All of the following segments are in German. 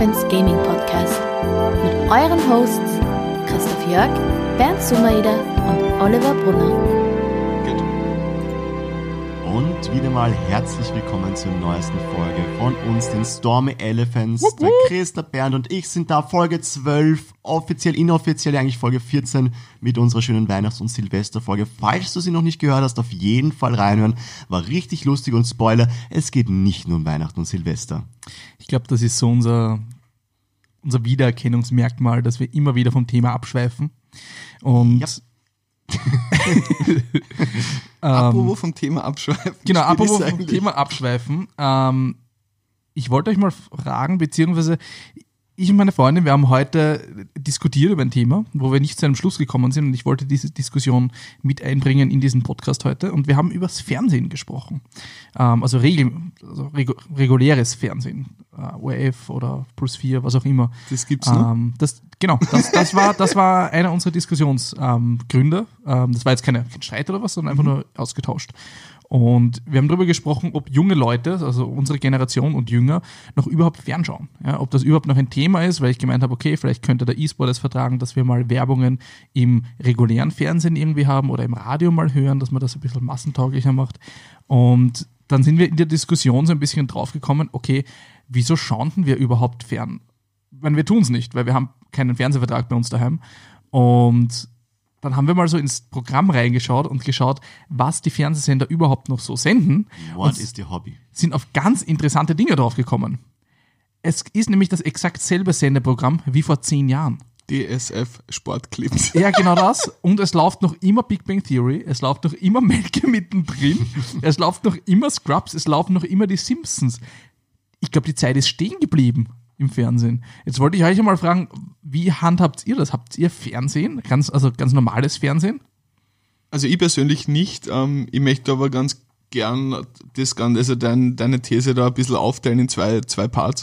Elephants Gaming Podcast mit euren Hosts Christoph Jörg, Bernd Sumaida und Oliver Brunner. Und wieder mal herzlich willkommen zur neuesten Folge von uns, den Stormy Elephants. Wupp, Der wupp. Chris, der Bernd und ich sind da, Folge 12, offiziell, inoffiziell eigentlich Folge 14 mit unserer schönen Weihnachts- und Silvesterfolge. Falls du sie noch nicht gehört hast, auf jeden Fall reinhören. War richtig lustig und Spoiler, es geht nicht nur um Weihnachten und Silvester. Ich glaube, das ist so unser, unser Wiedererkennungsmerkmal, dass wir immer wieder vom Thema abschweifen. Und Ja. Apropos vom Thema abschweifen. genau, apropos vom eigentlich- Thema abschweifen. Ähm, ich wollte euch mal fragen, beziehungsweise ich und meine Freundin, wir haben heute diskutiert über ein Thema, wo wir nicht zu einem Schluss gekommen sind und ich wollte diese Diskussion mit einbringen in diesen Podcast heute und wir haben über das Fernsehen gesprochen. Ähm, also, regel, also regu reguläres Fernsehen, ORF oder Plus 4, was auch immer. Das gibt's noch. Ähm, das, genau, das, das, war, das war einer unserer Diskussionsgründe. Ähm, das war jetzt keine, kein Streit oder was, sondern einfach nur ausgetauscht. Und wir haben darüber gesprochen, ob junge Leute, also unsere Generation und Jünger, noch überhaupt fernschauen. Ja, ob das überhaupt noch ein Thema ist, weil ich gemeint habe, okay, vielleicht könnte der E-Sport es vertragen, dass wir mal Werbungen im regulären Fernsehen irgendwie haben oder im Radio mal hören, dass man das ein bisschen massentauglicher macht. Und dann sind wir in der Diskussion so ein bisschen draufgekommen, okay, wieso schauen denn wir überhaupt fern? Meine, wir tun es nicht, weil wir haben keinen Fernsehvertrag bei uns daheim. Und dann haben wir mal so ins Programm reingeschaut und geschaut, was die Fernsehsender überhaupt noch so senden. What und is the hobby? sind auf ganz interessante Dinge draufgekommen. Es ist nämlich das exakt selbe Sendeprogramm wie vor zehn Jahren. DSF Sportclips. Ja, genau das. Und es läuft noch immer Big Bang Theory, es läuft noch immer Melke mittendrin, es läuft noch immer Scrubs, es laufen noch immer die Simpsons. Ich glaube, die Zeit ist stehen geblieben im Fernsehen. Jetzt wollte ich euch mal fragen, wie handhabt ihr das? Habt ihr Fernsehen? Ganz, also ganz normales Fernsehen? Also ich persönlich nicht. Ähm, ich möchte aber ganz gern das Ganze, also dein, deine These da ein bisschen aufteilen in zwei, zwei Parts.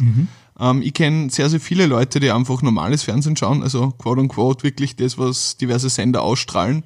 Ähm, ich kenne sehr, sehr viele Leute, die einfach normales Fernsehen schauen, also quote unquote wirklich das, was diverse Sender ausstrahlen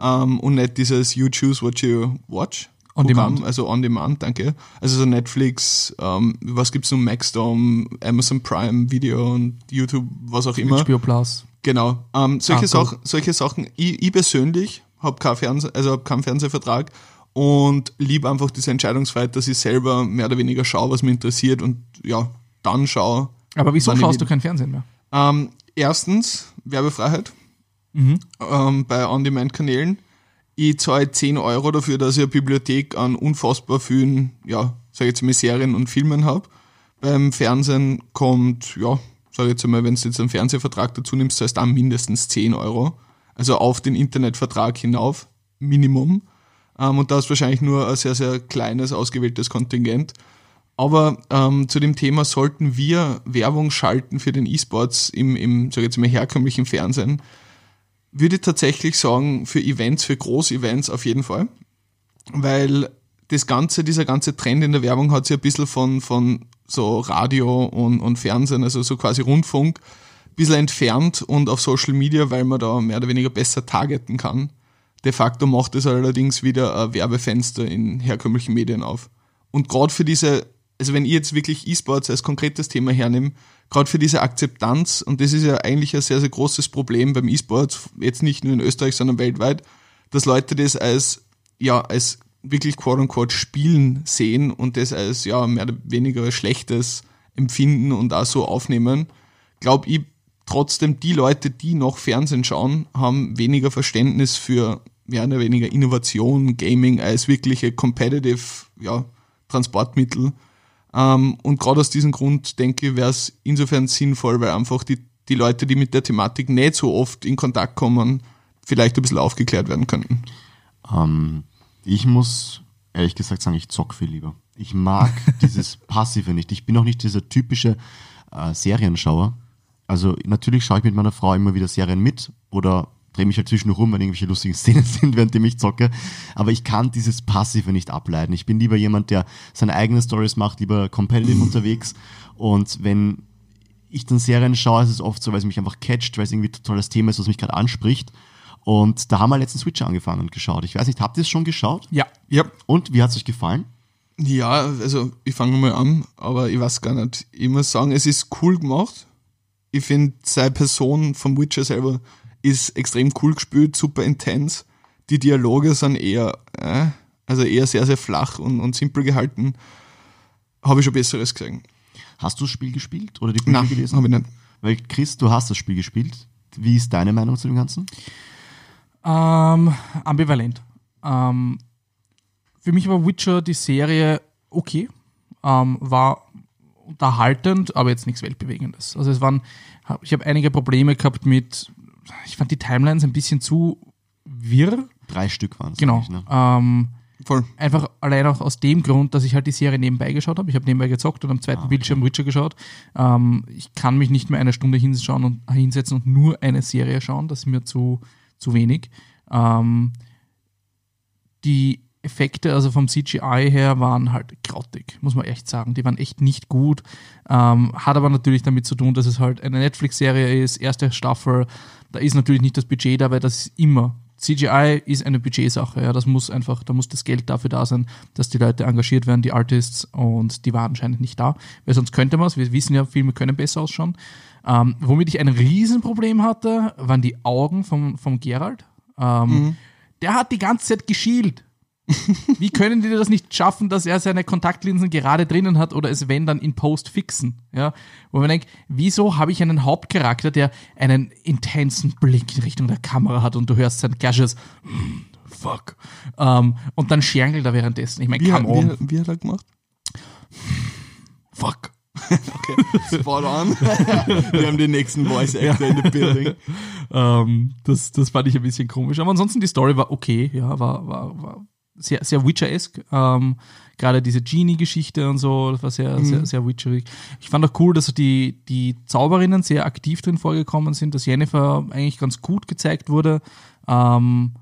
ähm, und nicht dieses You choose what you watch. On Programm, demand. Also on demand, danke. Also so Netflix, ähm, was gibt's noch, Maxdome, Amazon Prime Video und YouTube, was auch immer. HBO Plus. Genau. Ähm, solche, Ah, Sachen, solche Sachen, ich, ich persönlich habe keinen, also hab keinen Fernsehvertrag und liebe einfach diese Entscheidungsfreiheit, dass ich selber mehr oder weniger schaue, was mich interessiert und ja, dann schaue. Aber wieso schaust du kein Fernsehen mehr? Ähm, erstens, Werbefreiheit ähm, bei On-Demand-Kanälen. Ich zahle 10 Euro dafür, dass ich eine Bibliothek an unfassbar vielen, ja, sag ich jetzt mal, Serien und Filmen habe. Beim Fernsehen kommt, ja, sag ich jetzt mal, wenn du jetzt einen Fernsehvertrag dazu nimmst, zahlst dann mindestens 10 Euro. Also auf den Internetvertrag hinauf, Minimum. Ähm, und da ist wahrscheinlich nur ein sehr, sehr kleines, ausgewähltes Kontingent. Aber ähm, zu dem Thema sollten wir Werbung schalten für den E-Sports im, im sag ich jetzt mal, herkömmlichen Fernsehen. Würde ich tatsächlich sagen, für Events, für Groß-Events auf jeden Fall. Weil das ganze, dieser ganze Trend in der Werbung hat sich ein bisschen von, von so Radio und, und Fernsehen, also so quasi Rundfunk, ein bisschen entfernt und auf Social Media, weil man da mehr oder weniger besser targeten kann. De facto macht es allerdings wieder ein Werbefenster in herkömmlichen Medien auf. Und gerade für diese, also wenn ich jetzt wirklich E-Sports als konkretes Thema hernehme, gerade für diese Akzeptanz, und das ist ja eigentlich ein sehr, sehr großes Problem beim E-Sports, jetzt nicht nur in Österreich, sondern weltweit, dass Leute das als, ja, als wirklich quote-unquote Spielen sehen und das als, ja, mehr oder weniger schlechtes empfinden und auch so aufnehmen, glaube ich, trotzdem die Leute, die noch Fernsehen schauen, haben weniger Verständnis für mehr oder weniger Innovation, Gaming als wirkliche competitive ja, Transportmittel. Ähm, und gerade aus diesem Grund denke ich, wäre es insofern sinnvoll, weil einfach die, die Leute, die mit der Thematik nicht so oft in Kontakt kommen, vielleicht ein bisschen aufgeklärt werden könnten. Ähm, ich muss ehrlich gesagt sagen, ich zock viel lieber. Ich mag dieses Passive nicht. Ich bin auch nicht dieser typische äh, Serienschauer. Also natürlich schaue ich mit meiner Frau immer wieder Serien mit oder drehe mich halt zwischendurch rum, wenn irgendwelche lustigen Szenen sind, währenddem ich zocke. Aber ich kann dieses Passive nicht ableiten. Ich bin lieber jemand, der seine eigenen Stories macht, lieber competitive unterwegs. Und wenn ich dann Serien schaue, ist es oft so, weil es mich einfach catcht, weil es irgendwie ein tolles Thema ist, was mich gerade anspricht. Und da haben wir letzten Switcher angefangen und geschaut. Ich weiß nicht, habt ihr es schon geschaut? Ja. Ja, Und wie hat es euch gefallen? Ja, also ich fange mal an, aber ich weiß gar nicht. Ich muss sagen, es ist cool gemacht. Ich finde, seine Person vom Witcher selber ist extrem cool gespielt, super intens. Die Dialoge sind eher, äh, also eher sehr, sehr flach und, und simpel gehalten. Habe ich schon Besseres gesehen. Hast du das Spiel gespielt oder die Bücher Nein, gelesen? habe ich nicht. Weil Chris, du hast das Spiel gespielt. Wie ist deine Meinung zu dem Ganzen? Ähm, ambivalent. Ähm, für mich war Witcher die Serie okay, ähm, war unterhaltend, aber jetzt nichts Weltbewegendes. Also es waren, ich habe einige Probleme gehabt mit, ich fand die Timelines ein bisschen zu wirr. Drei Stück waren es. Genau. Ne? Ähm, Voll. einfach allein auch aus dem Grund, dass ich halt die Serie nebenbei geschaut habe. Ich habe nebenbei gezockt und am zweiten Bildschirm Witcher geschaut. Ähm, ich kann mich nicht mehr eine Stunde hinschauen und hinsetzen und nur eine Serie schauen. Das ist mir zu, zu wenig. Ähm, die Effekte, also vom CGI her, waren halt grottig, muss man echt sagen. Die waren echt nicht gut. Ähm, hat aber natürlich damit zu tun, dass es halt eine Netflix-Serie ist, erste Staffel. Da ist natürlich nicht das Budget da, weil das ist immer. CGI ist eine Budgetsache, ja, das muss einfach, da muss das Geld dafür da sein, dass die Leute engagiert werden, die Artists, und die waren anscheinend nicht da, weil sonst könnte man es, wir wissen ja, Filme können besser ausschauen. Ähm, womit ich ein Riesenproblem hatte, waren die Augen vom, vom Geralt. Ähm, Der hat die ganze Zeit geschielt. Wie können die das nicht schaffen, dass er seine Kontaktlinsen gerade drinnen hat oder es wenn dann in Post fixen? Ja, wo man denkt, wieso habe ich einen Hauptcharakter, der einen intensen Blick in Richtung der Kamera hat und du hörst sein Gashes, "Mm, fuck, ähm, und dann scherngelt er währenddessen. Ich meine, Wie, come on, wie, wie hat er gemacht? fuck. Okay, spot on. Wir haben den nächsten Voice Actor in the building. Ähm, das, das fand ich ein bisschen komisch. Aber ansonsten die Story war okay, ja, war, war, war sehr, sehr Witcher-esque. Ähm, Gerade diese Genie-Geschichte und so, das war sehr, sehr, sehr Witcherig. Ich fand auch cool, dass die, die Zauberinnen sehr aktiv drin vorgekommen sind, dass Jennifer eigentlich ganz gut gezeigt wurde. Ähm,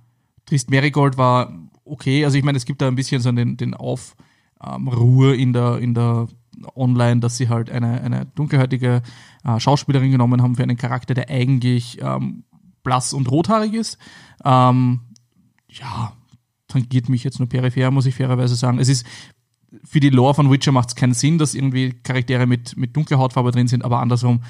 Trist Marigold war okay. Also ich meine, es gibt da ein bisschen so den, den Aufruhr in der, in der Online, dass sie halt eine, eine dunkelhäutige äh, Schauspielerin genommen haben für einen Charakter, der eigentlich ähm, blass und rothaarig ist. Ähm, ja, tangiert mich jetzt nur peripher, muss ich fairerweise sagen. Es ist für die Lore von Witcher macht es keinen Sinn, dass irgendwie Charaktere mit, mit dunkler Hautfarbe drin sind, aber andersrum,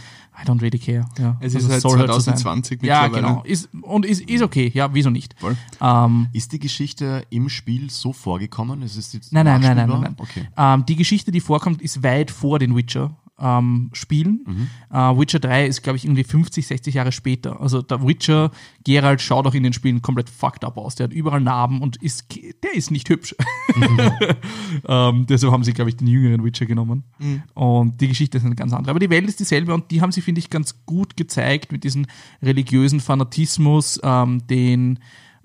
I don't really care. Ja, Es Also ist halt soll so sein. 2020 Ja, genau. Ist, und ist, ist okay, ja, wieso nicht? Ähm, Ist die Geschichte im Spiel so vorgekommen? Ist es jetzt Nein, nein, nein, nein, nein. nein. Okay. Ähm, die Geschichte, die vorkommt, ist weit vor den Witcher. Ähm, Spielen. Mhm. Äh, Witcher 3 ist, glaube ich, irgendwie 50, 60 Jahre später. Also der Witcher, Geralt, schaut auch in den Spielen komplett fucked up aus. Der hat überall Narben und ist, der ist nicht hübsch. ähm, deshalb haben sie, glaube ich, den jüngeren Witcher genommen. Und die Geschichte ist eine ganz andere. Aber die Welt ist dieselbe und die haben sie, finde ich, ganz gut gezeigt mit diesem religiösen Fanatismus, ähm, den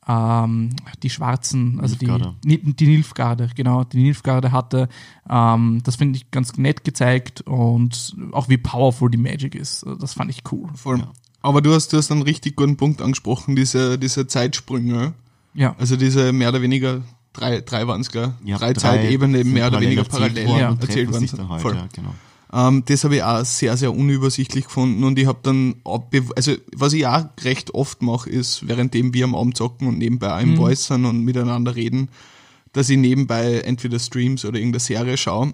ähm, die Schwarzen, also die, Nilfgaarder. Ni- die Nilfgaarde, genau, die Nilfgaarde hatte. Ähm, das finde ich ganz nett gezeigt und auch wie powerful die Magic ist. Das fand ich cool. Voll. Aber du hast, du hast einen richtig guten Punkt angesprochen, diese, diese Zeitsprünge. Ja. Also diese mehr oder weniger drei, drei waren es, gell? Ja, drei, Zeitebenen sind mehr oder parallel weniger erzählt parallel worden Ja. und erzählt worden. sich dann halt, Voll. ja, genau. Ähm, das habe ich auch sehr, sehr unübersichtlich gefunden und ich habe dann, also was ich auch recht oft mache, ist, währenddem wir am Abend zocken und nebenbei im Voice sind und miteinander reden, dass ich nebenbei entweder Streams oder irgendeine Serie schaue.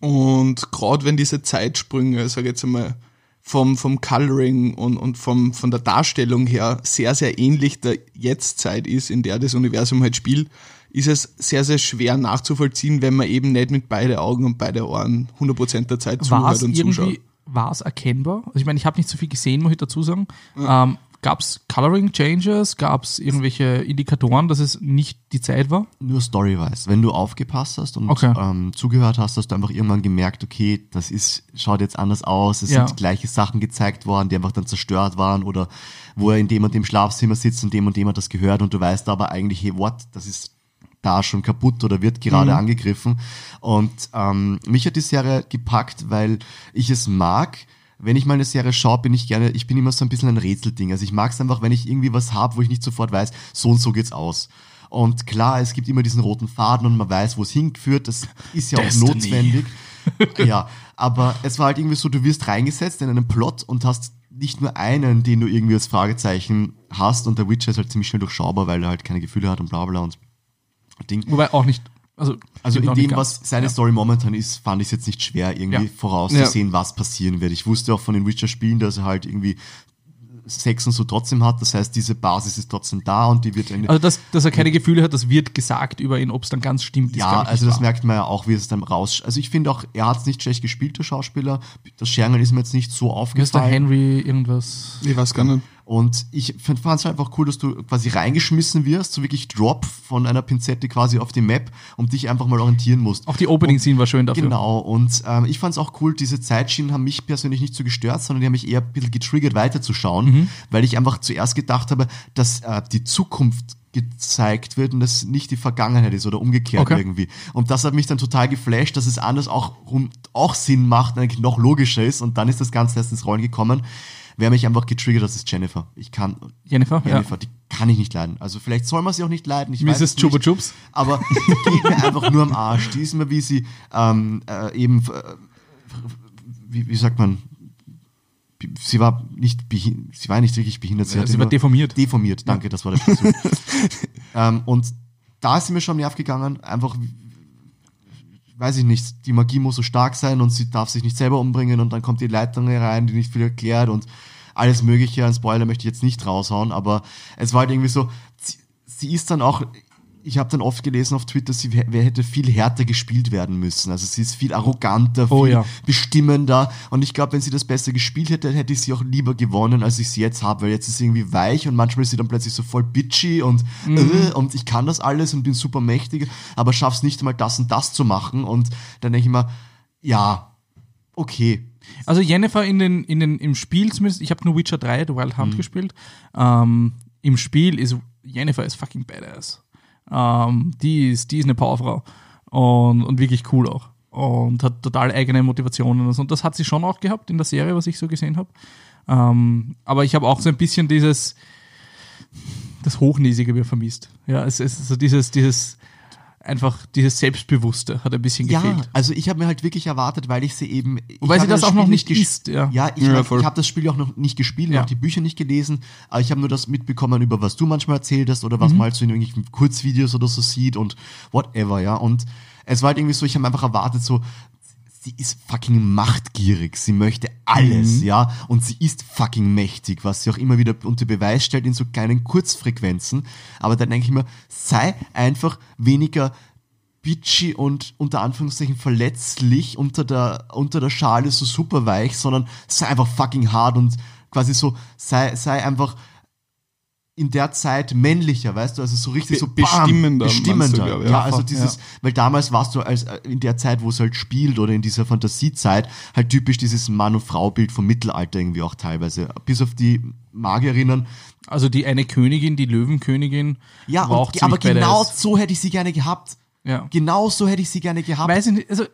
Und gerade wenn diese Zeitsprünge, sage ich jetzt einmal, vom, vom Coloring und, und vom, von der Darstellung her sehr, sehr ähnlich der Jetztzeit ist, in der das Universum halt spielt, ist es sehr, sehr schwer nachzuvollziehen, wenn man eben nicht mit beide Augen und beide Ohren 100% der Zeit War es zuhört und zuschaut. irgendwie, war es erkennbar? Also ich meine, ich habe nicht so viel gesehen, muss ich dazu sagen. Ähm, Gab es Coloring Changes? Gab es irgendwelche Indikatoren, dass es nicht die Zeit war? Nur story-wise. Wenn du aufgepasst hast und Okay. ähm, zugehört hast, hast du einfach irgendwann gemerkt, okay, das ist, schaut jetzt anders aus, es Ja. sind gleiche Sachen gezeigt worden, die einfach dann zerstört waren oder wo er in dem und dem Schlafzimmer sitzt und dem und dem hat das gehört und du weißt aber eigentlich, hey, what, das ist da schon kaputt oder wird gerade angegriffen. Und ähm, mich hat die Serie gepackt, weil ich es mag. Wenn ich mal eine Serie schaue, bin ich gerne, ich bin immer so ein bisschen ein Rätselding. Also ich mag es einfach, wenn ich irgendwie was habe, wo ich nicht sofort weiß, so und so geht's aus. Und klar, es gibt immer diesen roten Faden und man weiß, wo es hinführt. Das ist ja auch notwendig. ja, aber es war halt irgendwie so, du wirst reingesetzt in einen Plot und hast nicht nur einen, den du irgendwie als Fragezeichen hast und der Witcher ist halt ziemlich schnell durchschaubar, weil er halt keine Gefühle hat und bla bla und Ding. Wobei auch nicht, Also, Also in dem, was seine Ja. Story momentan ist, fand ich es jetzt nicht schwer, irgendwie Ja. vorauszusehen, was passieren wird. Ich wusste auch von den Witcher-Spielen, dass er halt irgendwie Sex und so trotzdem hat. Das heißt, diese Basis ist trotzdem da und die wird irgendwie Also, dass, dass er keine Gefühle hat, das wird gesagt über ihn, ob es dann ganz stimmt. ist, Ja, also das wahr. merkt man ja auch, wie es dann raus. Also ich finde auch, er hat es nicht schlecht gespielt, der Schauspieler. Das Scherngel ist mir jetzt nicht so Wie ist der aufgefallen. Henry irgendwas? Ich weiß gar nicht. Und ich fand es einfach cool, dass du quasi reingeschmissen wirst, so wirklich Drop von einer Pinzette quasi auf die Map und dich einfach mal orientieren musst. Auch die Opening-Scene war schön dafür. Genau, und ähm, ich fand es auch cool, diese Zeitschienen haben mich persönlich nicht so gestört, sondern die haben mich eher ein bisschen getriggert, weiterzuschauen, Mhm. weil ich einfach zuerst gedacht habe, dass äh, die Zukunft gezeigt wird und das nicht die Vergangenheit ist oder umgekehrt Okay. irgendwie. Und das hat mich dann total geflasht, dass es anders auch, rum- auch Sinn macht, eigentlich noch logischer ist und dann ist das Ganze erst ins Rollen gekommen. Wer mich einfach getriggert, das ist Jennifer. Ich kann, Jennifer, Jennifer, die kann ich nicht leiden. Also vielleicht soll man sie auch nicht leiden. Ich ja. weiß Mrs. es Chupa nicht. Chups. Aber die geht mir einfach nur am Arsch. Die ist mir, wie sie ähm, äh, eben, äh, wie, wie sagt man, sie war nicht sie war nicht wirklich behindert. Sie, Ja, sie war deformiert. Deformiert, danke, das war der Versuch. ähm, und da ist sie mir schon Nerv gegangen. Einfach, weiß ich nicht, die Magie muss so stark sein und sie darf sich nicht selber umbringen und dann kommt die Leitung rein, die nicht viel erklärt und alles mögliche. Ein Spoiler möchte ich jetzt nicht raushauen, aber es war halt irgendwie so, sie, sie ist dann auch, ich habe dann oft gelesen auf Twitter, sie wer hätte viel härter gespielt werden müssen. Also sie ist viel arroganter, viel Oh ja. bestimmender und ich glaube, wenn sie das besser gespielt hätte, hätte ich sie auch lieber gewonnen, als ich sie jetzt habe, weil jetzt ist sie irgendwie weich und manchmal ist sie dann plötzlich so voll bitchy und äh, und ich kann das alles und bin super mächtig, aber schaff's nicht mal das und das zu machen und dann denke ich mir, ja, okay. Also Jennifer in den, in den, im Spiel zumindest, ich habe nur Witcher 3, The Wild Mhm. Hunt gespielt. Ähm, Im Spiel ist Jennifer ist fucking badass. Ähm, die, ist, die ist eine Powerfrau. Und, und wirklich cool auch. Und hat total eigene Motivationen. Und so. Und das hat sie schon auch gehabt in der Serie, was ich so gesehen habe. Ähm, aber ich habe auch so ein bisschen dieses, das Hochnäsige mir vermisst. Ja, es ist so dieses, dieses, einfach dieses Selbstbewusste hat ein bisschen Ja, gefehlt. also ich habe mir halt wirklich erwartet, weil ich sie eben. Wobei ich sie hab das auch Spiel noch nicht ges- ist, ja. Ja, ich, Ja, habe das Spiel auch noch nicht gespielt, Ja. noch die Bücher nicht gelesen, aber ich habe nur das mitbekommen, über was du manchmal erzählt hast oder was Mhm. man halt so in irgendwelchen Kurzvideos oder so sieht und whatever, ja. Und es war halt irgendwie so, ich habe einfach erwartet, so, sie ist fucking machtgierig, sie möchte alles, Mhm. ja, und sie ist fucking mächtig, was sie auch immer wieder unter Beweis stellt in so kleinen Kurzfrequenzen. Aber dann denke ich mir, sei einfach weniger bitchy und unter Anführungszeichen verletzlich unter der, unter der Schale so super weich, sondern sei einfach fucking hart und quasi so, sei, sei einfach in der Zeit männlicher, weißt du, also so richtig Be- so bam, bestimmender, du, bestimmender. ich. ja, Ja, also dieses, weil damals warst du als äh, in der Zeit, wo es halt spielt oder in dieser Fantasiezeit halt typisch dieses Mann- und Frau-Bild vom Mittelalter irgendwie auch teilweise, bis auf die Magierinnen. Also die eine Königin, die Löwenkönigin, Ja, war auch und, aber genau so hätte ich sie gerne gehabt. Ja. Genau so hätte ich sie gerne gehabt. Weiß ich nicht, also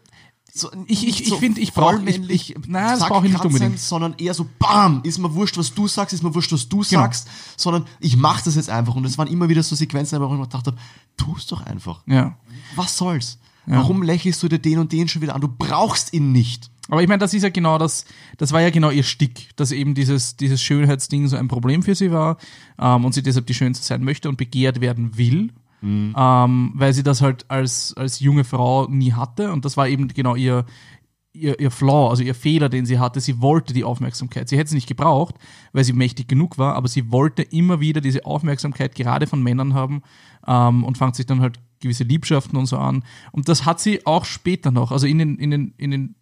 so, ich- ich- nicht ich find, ich brauch- vollmännlich, ich- nein, das zack, brauch ich nicht unbedingt. Sondern eher so, bam, ist mir wurscht, was du sagst, ist mir wurscht, was du Genau. sagst, sondern ich mach das jetzt einfach. Und es waren immer wieder so Sequenzen, wo ich mir gedacht habe, tu's doch einfach. ja. Was soll's? Warum lächelst du dir den und den schon wieder an? Du brauchst ihn nicht. Aber ich meine, das ist ja genau das, das war ja genau ihr Stick, dass eben dieses, dieses Schönheitsding so ein Problem für sie war ähm, und sie deshalb die Schönste sein möchte und begehrt werden will, ähm, weil sie das halt als, als junge Frau nie hatte und das war eben genau ihr, ihr, ihr Flaw, also ihr Fehler, den sie hatte. Sie wollte die Aufmerksamkeit. Sie hätte sie nicht gebraucht, weil sie mächtig genug war, aber sie wollte immer wieder diese Aufmerksamkeit gerade von Männern haben ähm, und fand sich dann halt gewisse Liebschaften und so an. Und das hat sie auch später noch, also in den, in den, in den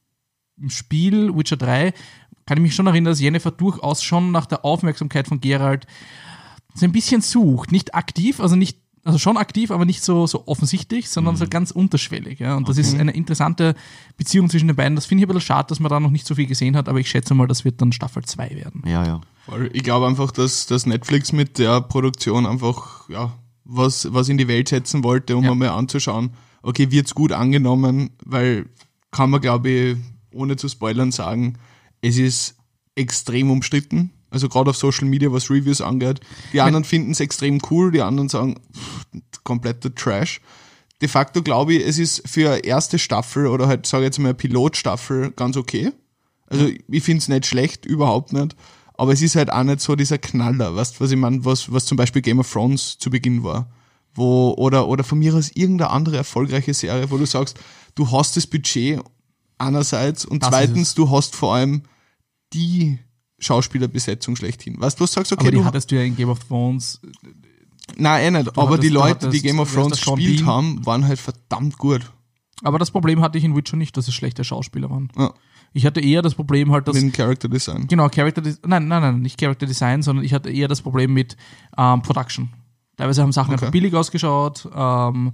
im Spiel Witcher 3 kann ich mich schon erinnern, dass Jennifer durchaus schon nach der Aufmerksamkeit von Geralt so ein bisschen sucht. Nicht aktiv, also nicht, also schon aktiv, aber nicht so, so offensichtlich, sondern so ganz unterschwellig. Ja. Und das ist eine interessante Beziehung zwischen den beiden. Das finde ich ein bisschen schade, dass man da noch nicht so viel gesehen hat, aber ich schätze mal, das wird dann Staffel 2 werden. Ja, ja. Ich glaube einfach, dass, dass Netflix mit der Produktion einfach, ja, was, was in die Welt setzen wollte, um Ja. einmal anzuschauen, okay, wird's gut angenommen, weil kann man, glaube ich, ohne zu spoilern sagen, es ist extrem umstritten. Also gerade auf Social Media, was Reviews angeht. Die anderen finden es extrem cool, die anderen sagen, kompletter Trash. De facto glaube ich, es ist für eine erste Staffel oder halt, sage ich jetzt mal, eine Pilotstaffel ganz okay. Also ich finde es nicht schlecht, überhaupt nicht. Aber es ist halt auch nicht so dieser Knaller, weißt was ich meine, was, was zum Beispiel Game of Thrones zu Beginn war. wo, oder, oder von mir aus irgendeine andere erfolgreiche Serie, wo du sagst, du hast das Budget einerseits und Das zweitens, du hast vor allem die Schauspielerbesetzung schlechthin. Weißt du, du sagst, okay, aber die du, hattest du ja in Game of Thrones. Nein, eh nicht, aber hattest- die du Leute, die Game of Thrones gespielt Bean? haben, waren halt verdammt gut. Aber das Problem hatte ich in Witcher nicht, dass es schlechte Schauspieler waren. Ja, Ich hatte eher das Problem halt, dass. mit dem Character Design. Genau, Character Design. Nein, nein, nein, nicht Character Design, sondern ich hatte eher das Problem mit ähm, Production. Teilweise haben Sachen Okay. einfach billig ausgeschaut, ähm,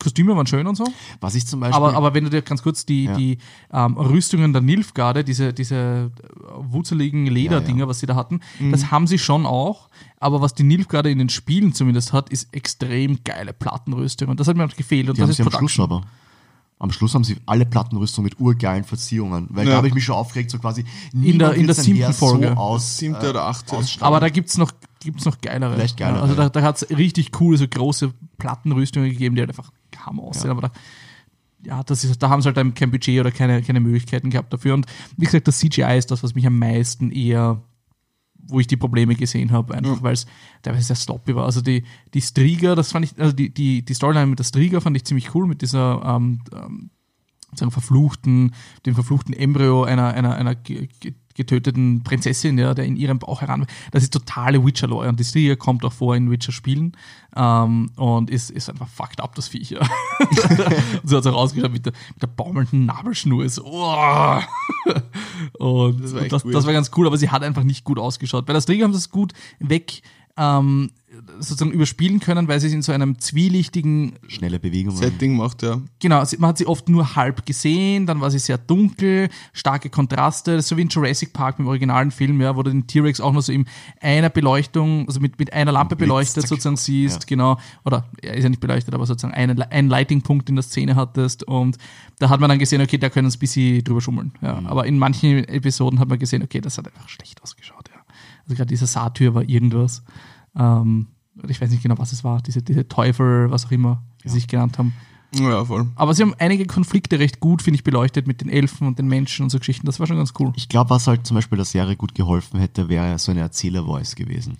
Kostüme waren schön und so. Was ich zum Beispiel. Aber, aber wenn du dir ganz kurz die, Ja. die ähm, Rüstungen der Nilfgaarde, diese, diese äh, wurzeligen Lederdinger, Ja, ja. was sie da hatten, das haben sie schon auch. Aber was die Nilfgaarde in den Spielen zumindest hat, ist extrem geile Plattenrüstung. Und das hat mir halt gefehlt. Und die haben das sie ist am Schluss aber. Am Schluss haben sie alle Plattenrüstungen mit urgeilen Verzierungen. Weil Ja. da habe ich mich schon aufgeregt, so quasi. In der- in der siebten Folge. So aus, Siebte äh, oder achte. ausstatten. Aber da gibt's noch, gibt's noch geilere. Vielleicht geilere, Ja, also da, da hat's richtig coole, so große Plattenrüstungen gegeben, die halt einfach Hammer aussehen. Aber da, ja, das ist, da haben sie halt kein Budget oder keine, keine Möglichkeiten gehabt dafür. Und wie gesagt, das CGI ist das, was mich am meisten eher, wo ich die Probleme gesehen habe, einfach weil es teilweise sehr sloppy war. Also die, die Striga, das fand ich, also die, die, die Storyline mit der Striga fand ich ziemlich cool, mit dieser ähm, ähm, sagen, verfluchten, dem verfluchten Embryo einer, einer, einer getöteten Prinzessin, ja, der in ihrem Bauch heran. Das ist totale Witcher-Lore und die Striga kommt auch vor in Witcher-Spielen ähm, und ist, ist einfach fucked up, das Viech. Ja. und so hat es auch rausgeschaut mit der, mit der baumelnden Nabelschnur. So, oh. und Das war das, das war ganz cool, aber sie hat einfach nicht gut ausgeschaut. Bei der Striga haben sie es gut weg ähm, sozusagen überspielen können, weil sie in so einem zwielichtigen Schnelle Bewegungen. Setting macht, ja. Genau, sie- man hat sie oft nur halb gesehen, dann war sie sehr dunkel, starke Kontraste, das ist so wie in Jurassic Park im originalen Film, ja, wo du den T-Rex auch nur so in einer Beleuchtung, also mit, mit einer Lampe beleuchtet sozusagen siehst, Ja. genau, oder er ist ja nicht beleuchtet, aber sozusagen einen, einen Lighting-Punkt in der Szene hattest und da hat man dann gesehen, okay, da können sie ein bisschen drüber schummeln, ja, aber in manchen Episoden hat man gesehen, okay, das hat einfach schlecht ausgeschaut. Also gerade diese Satyr war irgendwas, ähm, ich weiß nicht genau, was es war, diese, diese Teufel, was auch immer, die sie sich genannt haben. Ja, voll. Aber sie haben einige Konflikte recht gut, finde ich, beleuchtet mit den Elfen und den Menschen und so Geschichten. Das war schon ganz cool. Ich glaube, was halt zum Beispiel der Serie gut geholfen hätte, wäre so eine Erzähler-Voice gewesen.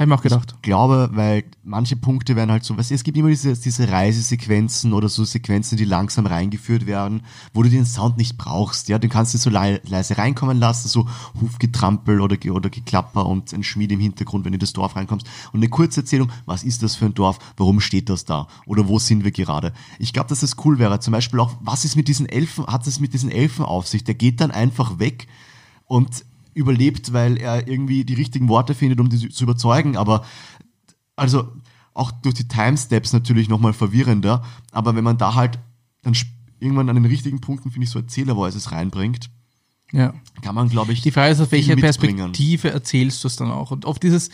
Ich mir auch gedacht. Ich glaube, weil manche Punkte werden halt so, weißt du, es gibt immer diese, diese Reisesequenzen oder so Sequenzen, die langsam reingeführt werden, wo du den Sound nicht brauchst, ja, du kannst es so lei- leise reinkommen lassen, so Hufgetrampel oder, oder Geklapper und ein Schmied im Hintergrund, wenn du in das Dorf reinkommst. Und eine kurze Erzählung, was ist das für ein Dorf, warum steht das da? Oder wo sind wir gerade. Ich glaube, dass das cool wäre, zum Beispiel auch, was ist mit diesen Elfen, hat es mit diesen Elfen auf sich, der geht dann einfach weg und überlebt, weil er irgendwie die richtigen Worte findet, um die zu überzeugen. Aber also auch durch die Timesteps natürlich nochmal verwirrender. Aber wenn man da halt dann irgendwann an den richtigen Punkten, finde ich, so Erzähler-Voices reinbringt, Ja. kann man, glaube ich, Die Frage ist, auf welche. Perspektive erzählst du es dann auch? Und oft dieses,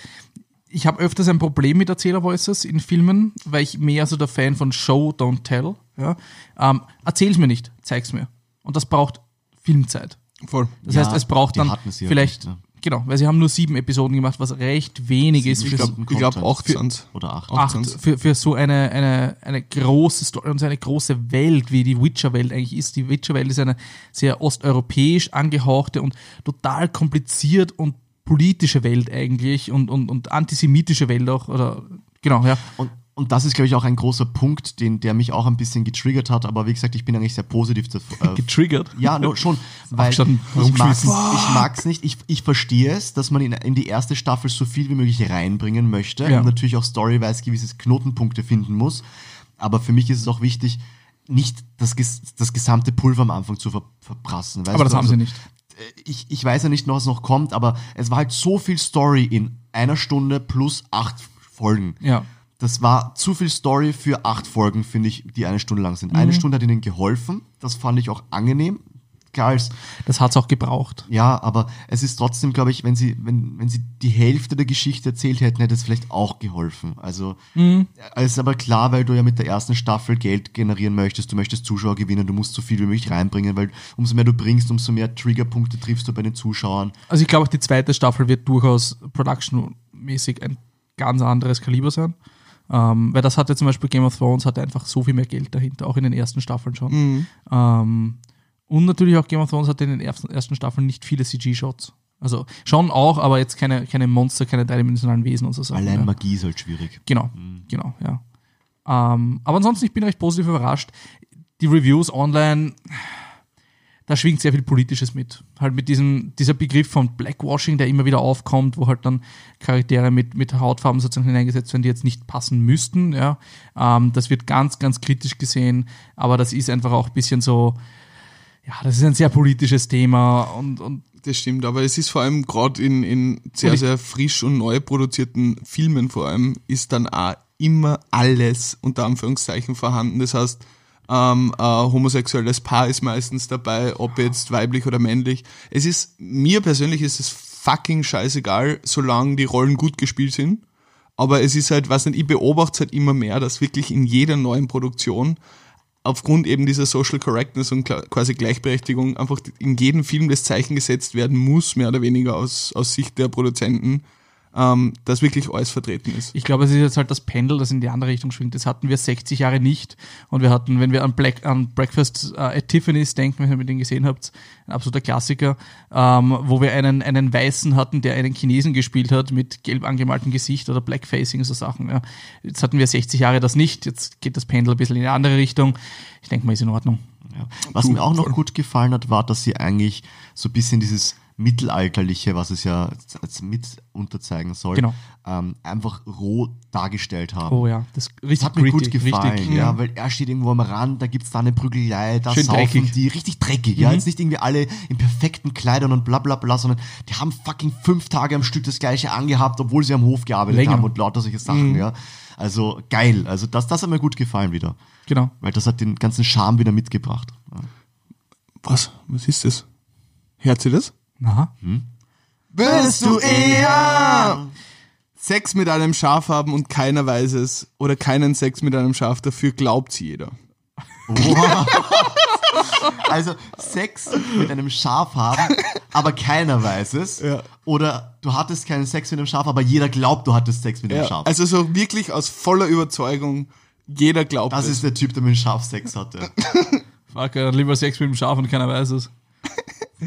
ich habe öfters ein Problem mit Erzähler-Voices in Filmen, weil ich mehr so der Fan von Show, Don't Tell. Ja? Ähm, erzähl's mir nicht, zeig's mir. Und das braucht Filmzeit. Voll. Das Ja, heißt, es braucht dann vielleicht, nicht, ne? genau, weil sie haben nur sieben Episoden gemacht, was recht wenig ist. Sieben für- Stunden Ich glaube, Content. acht sind's. Oder acht. Acht acht für, für so eine, eine, eine große Story und so eine große Welt, wie die Witcher-Welt eigentlich ist. Die Witcher-Welt ist eine sehr osteuropäisch angehauchte und total kompliziert und politische Welt eigentlich und, und, und antisemitische Welt auch. Oder, genau, ja. Und, und das ist, glaube ich, auch ein großer Punkt, den, der mich auch ein bisschen getriggert hat. Aber wie gesagt, ich bin eigentlich sehr positiv. Äh, Getriggert. Ja, no, schon. Weil ich mag's, ich mag's nicht. Ich, ich verstehe es, dass man in, in die erste Staffel so viel wie möglich reinbringen möchte Ja. und natürlich auch storyweise gewisse Knotenpunkte finden muss. Aber für mich ist es auch wichtig, nicht das, das gesamte Pulver am Anfang zu ver, verprassen. Aber das du? haben sie nicht. Ich, ich weiß ja nicht was noch kommt, aber es war halt so viel Story in einer Stunde plus acht Folgen. Ja. Das war zu viel Story für acht Folgen, finde ich, die eine Stunde lang sind. Eine Stunde hat ihnen geholfen. Das fand ich auch angenehm. Klar, als, Das hat's auch gebraucht. ja, aber es ist trotzdem, glaube ich, wenn sie, wenn, wenn sie die Hälfte der Geschichte erzählt hätten, hätte es vielleicht auch geholfen. Also, es ist aber klar, weil du ja mit der ersten Staffel Geld generieren möchtest, du möchtest Zuschauer gewinnen, du musst so viel wie möglich reinbringen, weil umso mehr du bringst, umso mehr Triggerpunkte triffst du bei den Zuschauern. Also ich glaube auch die zweite Staffel wird durchaus productionmäßig ein ganz anderes Kaliber sein. Ähm, weil das hatte zum Beispiel Game of Thrones hatte einfach so viel mehr Geld dahinter, auch in den ersten Staffeln schon. Ähm, und natürlich auch Game of Thrones hatte in den ersten, Staffeln nicht viele CG-Shots. Also schon auch, aber jetzt keine, keine Monster, keine dreidimensionalen Wesen und so Sachen. Allein ja. Magie ist halt schwierig. Genau, genau, ja. Ähm, aber ansonsten, ich bin recht positiv überrascht. Die Reviews online, da schwingt sehr viel Politisches mit. Halt mit diesem, dieser Begriff von Blackwashing, der immer wieder aufkommt, wo halt dann Charaktere mit, mit Hautfarben sozusagen hineingesetzt werden, die jetzt nicht passen müssten. Ja. Ähm, das wird ganz, ganz kritisch gesehen, aber das ist einfach auch ein bisschen so, ja, das ist ein sehr politisches Thema und, und Das stimmt, aber es ist vor allem gerade in, in sehr, sehr frisch und neu produzierten Filmen vor allem, ist dann auch immer alles unter Anführungszeichen vorhanden. Das heißt, ähm, ein homosexuelles Paar ist meistens dabei, ob jetzt weiblich oder männlich. Es ist, mir persönlich ist es fucking scheißegal, solange die Rollen gut gespielt sind. Aber es ist halt, was nicht, ich beobachte es halt immer mehr, dass wirklich in jeder neuen Produktion aufgrund eben dieser Social Correctness und quasi Gleichberechtigung einfach in jedem Film das Zeichen gesetzt werden muss, mehr oder weniger aus, aus Sicht der Produzenten, ähm, dass wirklich alles vertreten ist. Ich glaube, es ist jetzt halt das Pendel, das in die andere Richtung schwingt. Das hatten wir 60 Jahre nicht. Und wir hatten, wenn wir an, Black, an Breakfast äh, at Tiffany's denken, wenn ihr mit den gesehen habt, ein absoluter Klassiker, ähm, wo wir einen, einen Weißen hatten, der einen Chinesen gespielt hat mit gelb angemaltem Gesicht oder Blackfacing, so Sachen. Ja. Jetzt hatten wir 60 Jahre das nicht. Jetzt geht das Pendel ein bisschen in die andere Richtung. Ich denke mal, ist in Ordnung. Ja. Was mir auch noch gut gefallen hat, war, dass sie eigentlich so ein bisschen dieses Mittelalterliche, was es ja als mit unterzeigen soll, Genau. ähm, einfach roh dargestellt haben. Oh ja, das Das hat mir gut gefallen, richtig. ja, weil er steht irgendwo am Rand, da gibt's da eine Prügelei, da Schön saufen dreckig. Mhm. die, richtig dreckig, ja, jetzt nicht irgendwie alle in perfekten Kleidern und bla bla bla, sondern die haben fucking fünf Tage am Stück das gleiche angehabt, obwohl sie am Hof gearbeitet Länger. haben und lauter solche Sachen, Mhm. ja. Also geil, also das, das hat mir gut gefallen wieder, Genau. weil das hat den ganzen Charme wieder mitgebracht. Ja. Was? Was ist das? Hört sie das? Aha. Würdest du eher Sex mit einem Schaf haben und keiner weiß es oder keinen Sex mit einem Schaf, dafür glaubt jeder. Also Sex mit einem Schaf haben, aber keiner weiß es. Ja. Oder du hattest keinen Sex mit einem Schaf, aber jeder glaubt, du hattest Sex mit einem Ja, Schaf. also so wirklich aus voller Überzeugung, jeder glaubt das es. ist der Typ, der mit dem Schaf Sex hatte. Fuck, äh, lieber Sex mit dem Schaf und keiner weiß es.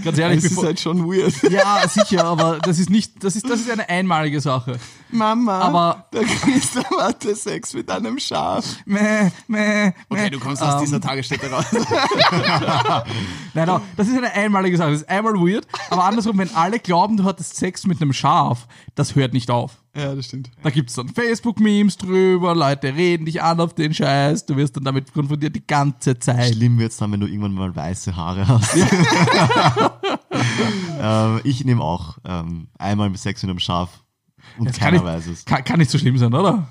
Ganz ehrlich, das ist halt schon weird. ja, sicher, aber das ist nicht, das ist, das ist eine einmalige Sache. Mama, Aber- der Christoph hatte Sex mit einem Schaf. Meh, meh, meh. du kommst aus dieser Tagesstätte raus. Nein, nein, das ist eine einmalige Sache. Das ist einmal weird, aber andersrum, wenn alle glauben, du hattest Sex mit einem Schaf, das hört nicht auf. ja, das stimmt. Da gibt's dann Facebook-Memes drüber, Leute reden dich an auf den Scheiß, du wirst dann damit konfrontiert die ganze Zeit. Schlimm wird's dann, wenn du irgendwann mal weiße Haare hast. ähm, ich nehme auch ähm, einmal Sex mit einem Schaf und Das kann, keiner nicht, weiß es. kann, kann nicht so schlimm sein, oder?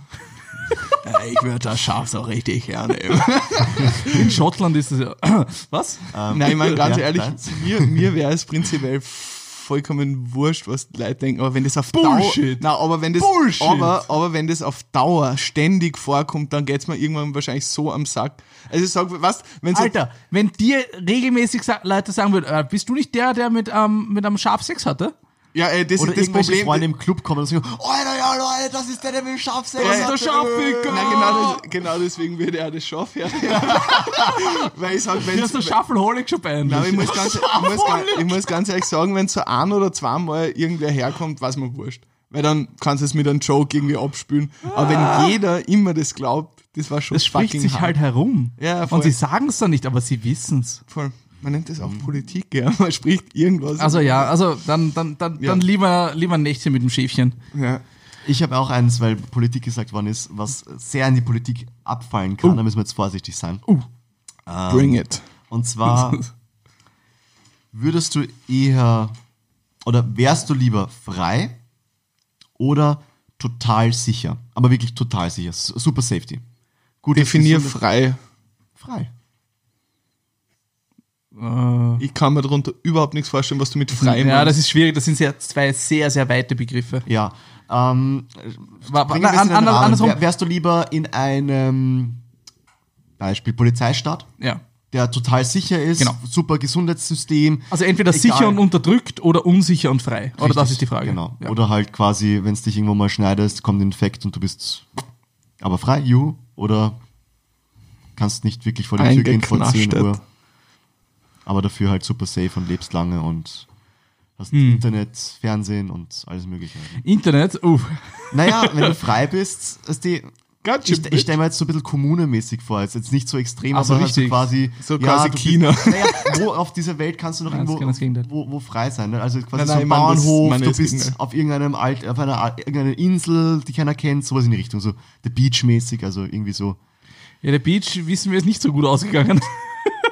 Ich würde das Schaf so richtig gerne. In Schottland ist es ja. Was? Nein, ich meine ganz ja, ehrlich, deins? mir, mir wäre es prinzipiell vollkommen wurscht, was die Leute denken, aber wenn das auf Bullshit. Dauer, na, aber wenn das, Bullshit. aber, aber wenn das auf Dauer ständig vorkommt, dann geht's mir irgendwann wahrscheinlich so am Sack. Also ich sag, was, wenn so, Alter, wenn dir regelmäßig Leute sagen würden, äh, bist du nicht der, der mit, ähm, mit einem Schaf Sex hatte? Ja, äh, das Oder ist das Problem. Freunde im Club kommen und sagen, oh, Alter, ja, Leute, das ist der, der mit dem Schaf Sex Ja, hatte. ja. der Schafficker. Nein, genau, das, genau deswegen würde er das Schaf her. Weil ich sag, Du wenn hast der Shuffleholic schon beenden. Nein, ich muss, ganz, ich, muss, ich muss ganz ehrlich sagen, wenn so ein oder zweimal irgendwer herkommt, was mir wurscht. Weil dann kannst du es mit einem Joke irgendwie abspülen. Aber wenn jeder immer das glaubt, das war schon das spricht fucking sich hart. halt herum. Ja, voll. Und sie sagen es dann nicht, aber sie wissen's. Voll. Man nennt das auch Politik, ja. Man spricht irgendwas. Also ja, also dann, dann, dann, Ja. dann lieber, lieber ein Nächtchen mit dem Schäfchen. ja. Ich habe auch eins, weil Politik gesagt worden ist, was sehr in die Politik abfallen kann. Da müssen wir jetzt vorsichtig sein. Bring it. Und zwar würdest du eher oder wärst du lieber frei oder total sicher? Aber wirklich total sicher. Super Safety. Gut, Definier gesunde- frei. Frei. Ich kann mir darunter überhaupt nichts vorstellen, was du mit frei ja, meinst. das ist schwierig. Das sind sehr, zwei sehr, sehr weite Begriffe. Ja. Ähm, na, an- an- andersrum. Wär, wärst du lieber in einem Beispiel Polizeistaat, Ja. der total sicher ist, Genau. super Gesundheitssystem. Also entweder Egal. sicher und unterdrückt oder unsicher und frei. Oder das Richtig, ist die Frage. Genau. Ja. Oder halt quasi, wenn es dich irgendwo mal schneidest, kommt ein Infekt und du bist aber frei, juhu. Oder kannst nicht wirklich vor die Tür gehen vor 10 Eingeknastet. Uhr. Aber dafür halt super safe und lebst lange und hast Hm. Internet, Fernsehen und alles mögliche. Internet, uh, Naja, wenn du frei bist, ist die, Gotcha, Ich, ich stelle mir jetzt so ein bisschen kommunemäßig vor, jetzt, jetzt nicht so extrem, so, aber so richtig. quasi. So quasi China. Bist, naja, wo auf dieser Welt kannst du noch Nein, das irgendwo genau das wo, wo frei sein? Ne? Also quasi Nein, so nein, ein meine das- Bauernhof, meine du das bist Gegenteil. auf irgendeinem Alt, auf einer irgendeiner Insel, die keiner kennt, sowas in die Richtung, so The Beach-mäßig, also irgendwie so. Ja, der Beach, wissen wir, ist nicht so gut ausgegangen.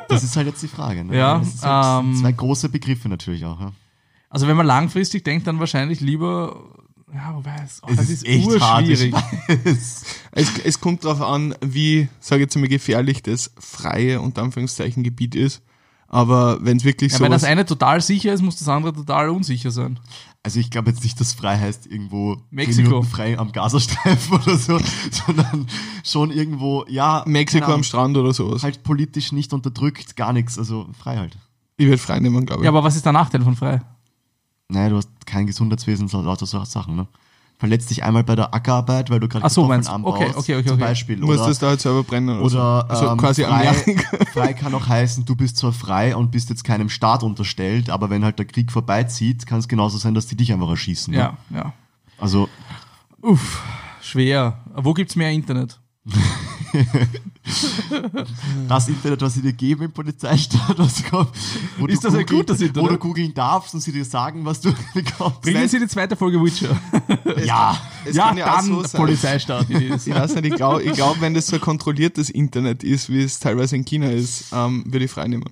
Das ist halt jetzt die Frage. Ne? Ja, das halt ähm, zwei große Begriffe natürlich auch. Ja? Also wenn man langfristig denkt, dann wahrscheinlich lieber, ja, wobei, es, oh, Es das ist ist, echt hart. Es, es kommt darauf an, wie, sage ich jetzt mal, gefährlich das freie, unter Anführungszeichen, Gebiet ist. Aber wenn es wirklich Ja, so wenn das eine total sicher ist, muss das andere total unsicher sein. Also ich glaube jetzt nicht, dass frei heißt irgendwo Mexiko. frei am Gazastreifen oder so, sondern schon irgendwo, ja, Mexiko am Strand oder sowas. halt politisch nicht unterdrückt, gar nichts, also frei halt. Ich würde frei nehmen, glaube ich. Ja, aber was ist der Nachteil von frei? Naja, du hast kein Gesundheitswesen, so lauter so Sachen, ne? Verletzt dich einmal bei der Ackerarbeit, weil du gerade Ach so, Kartoffeln anbaust, Okay, okay, okay, zum okay. Beispiel. du musst Oder, das da halt selber brennen oder, oder so. Also ähm, quasi frei, frei kann auch heißen, du bist zwar frei und bist jetzt keinem Staat unterstellt, aber wenn halt der Krieg vorbeizieht, kann es genauso sein, dass die dich einfach erschießen. Ne? Ja, ja. Also Uff, schwer. Wo gibt's mehr Internet? das Internet, was sie dir geben im Polizeistaat, was kommt, wo Ist du das ein googeln- gutes Internet? Wo du googeln darfst und sie dir sagen, was du bekommst. Bringen Sie die zweite Folge Witcher. ja, Es ja, kann ja dann so. Polizeistaat. Ich weiß nicht, ich glaube, glaub, wenn das so ein kontrolliertes Internet ist, wie es teilweise in China ist, ähm, würde ich frei nehmen.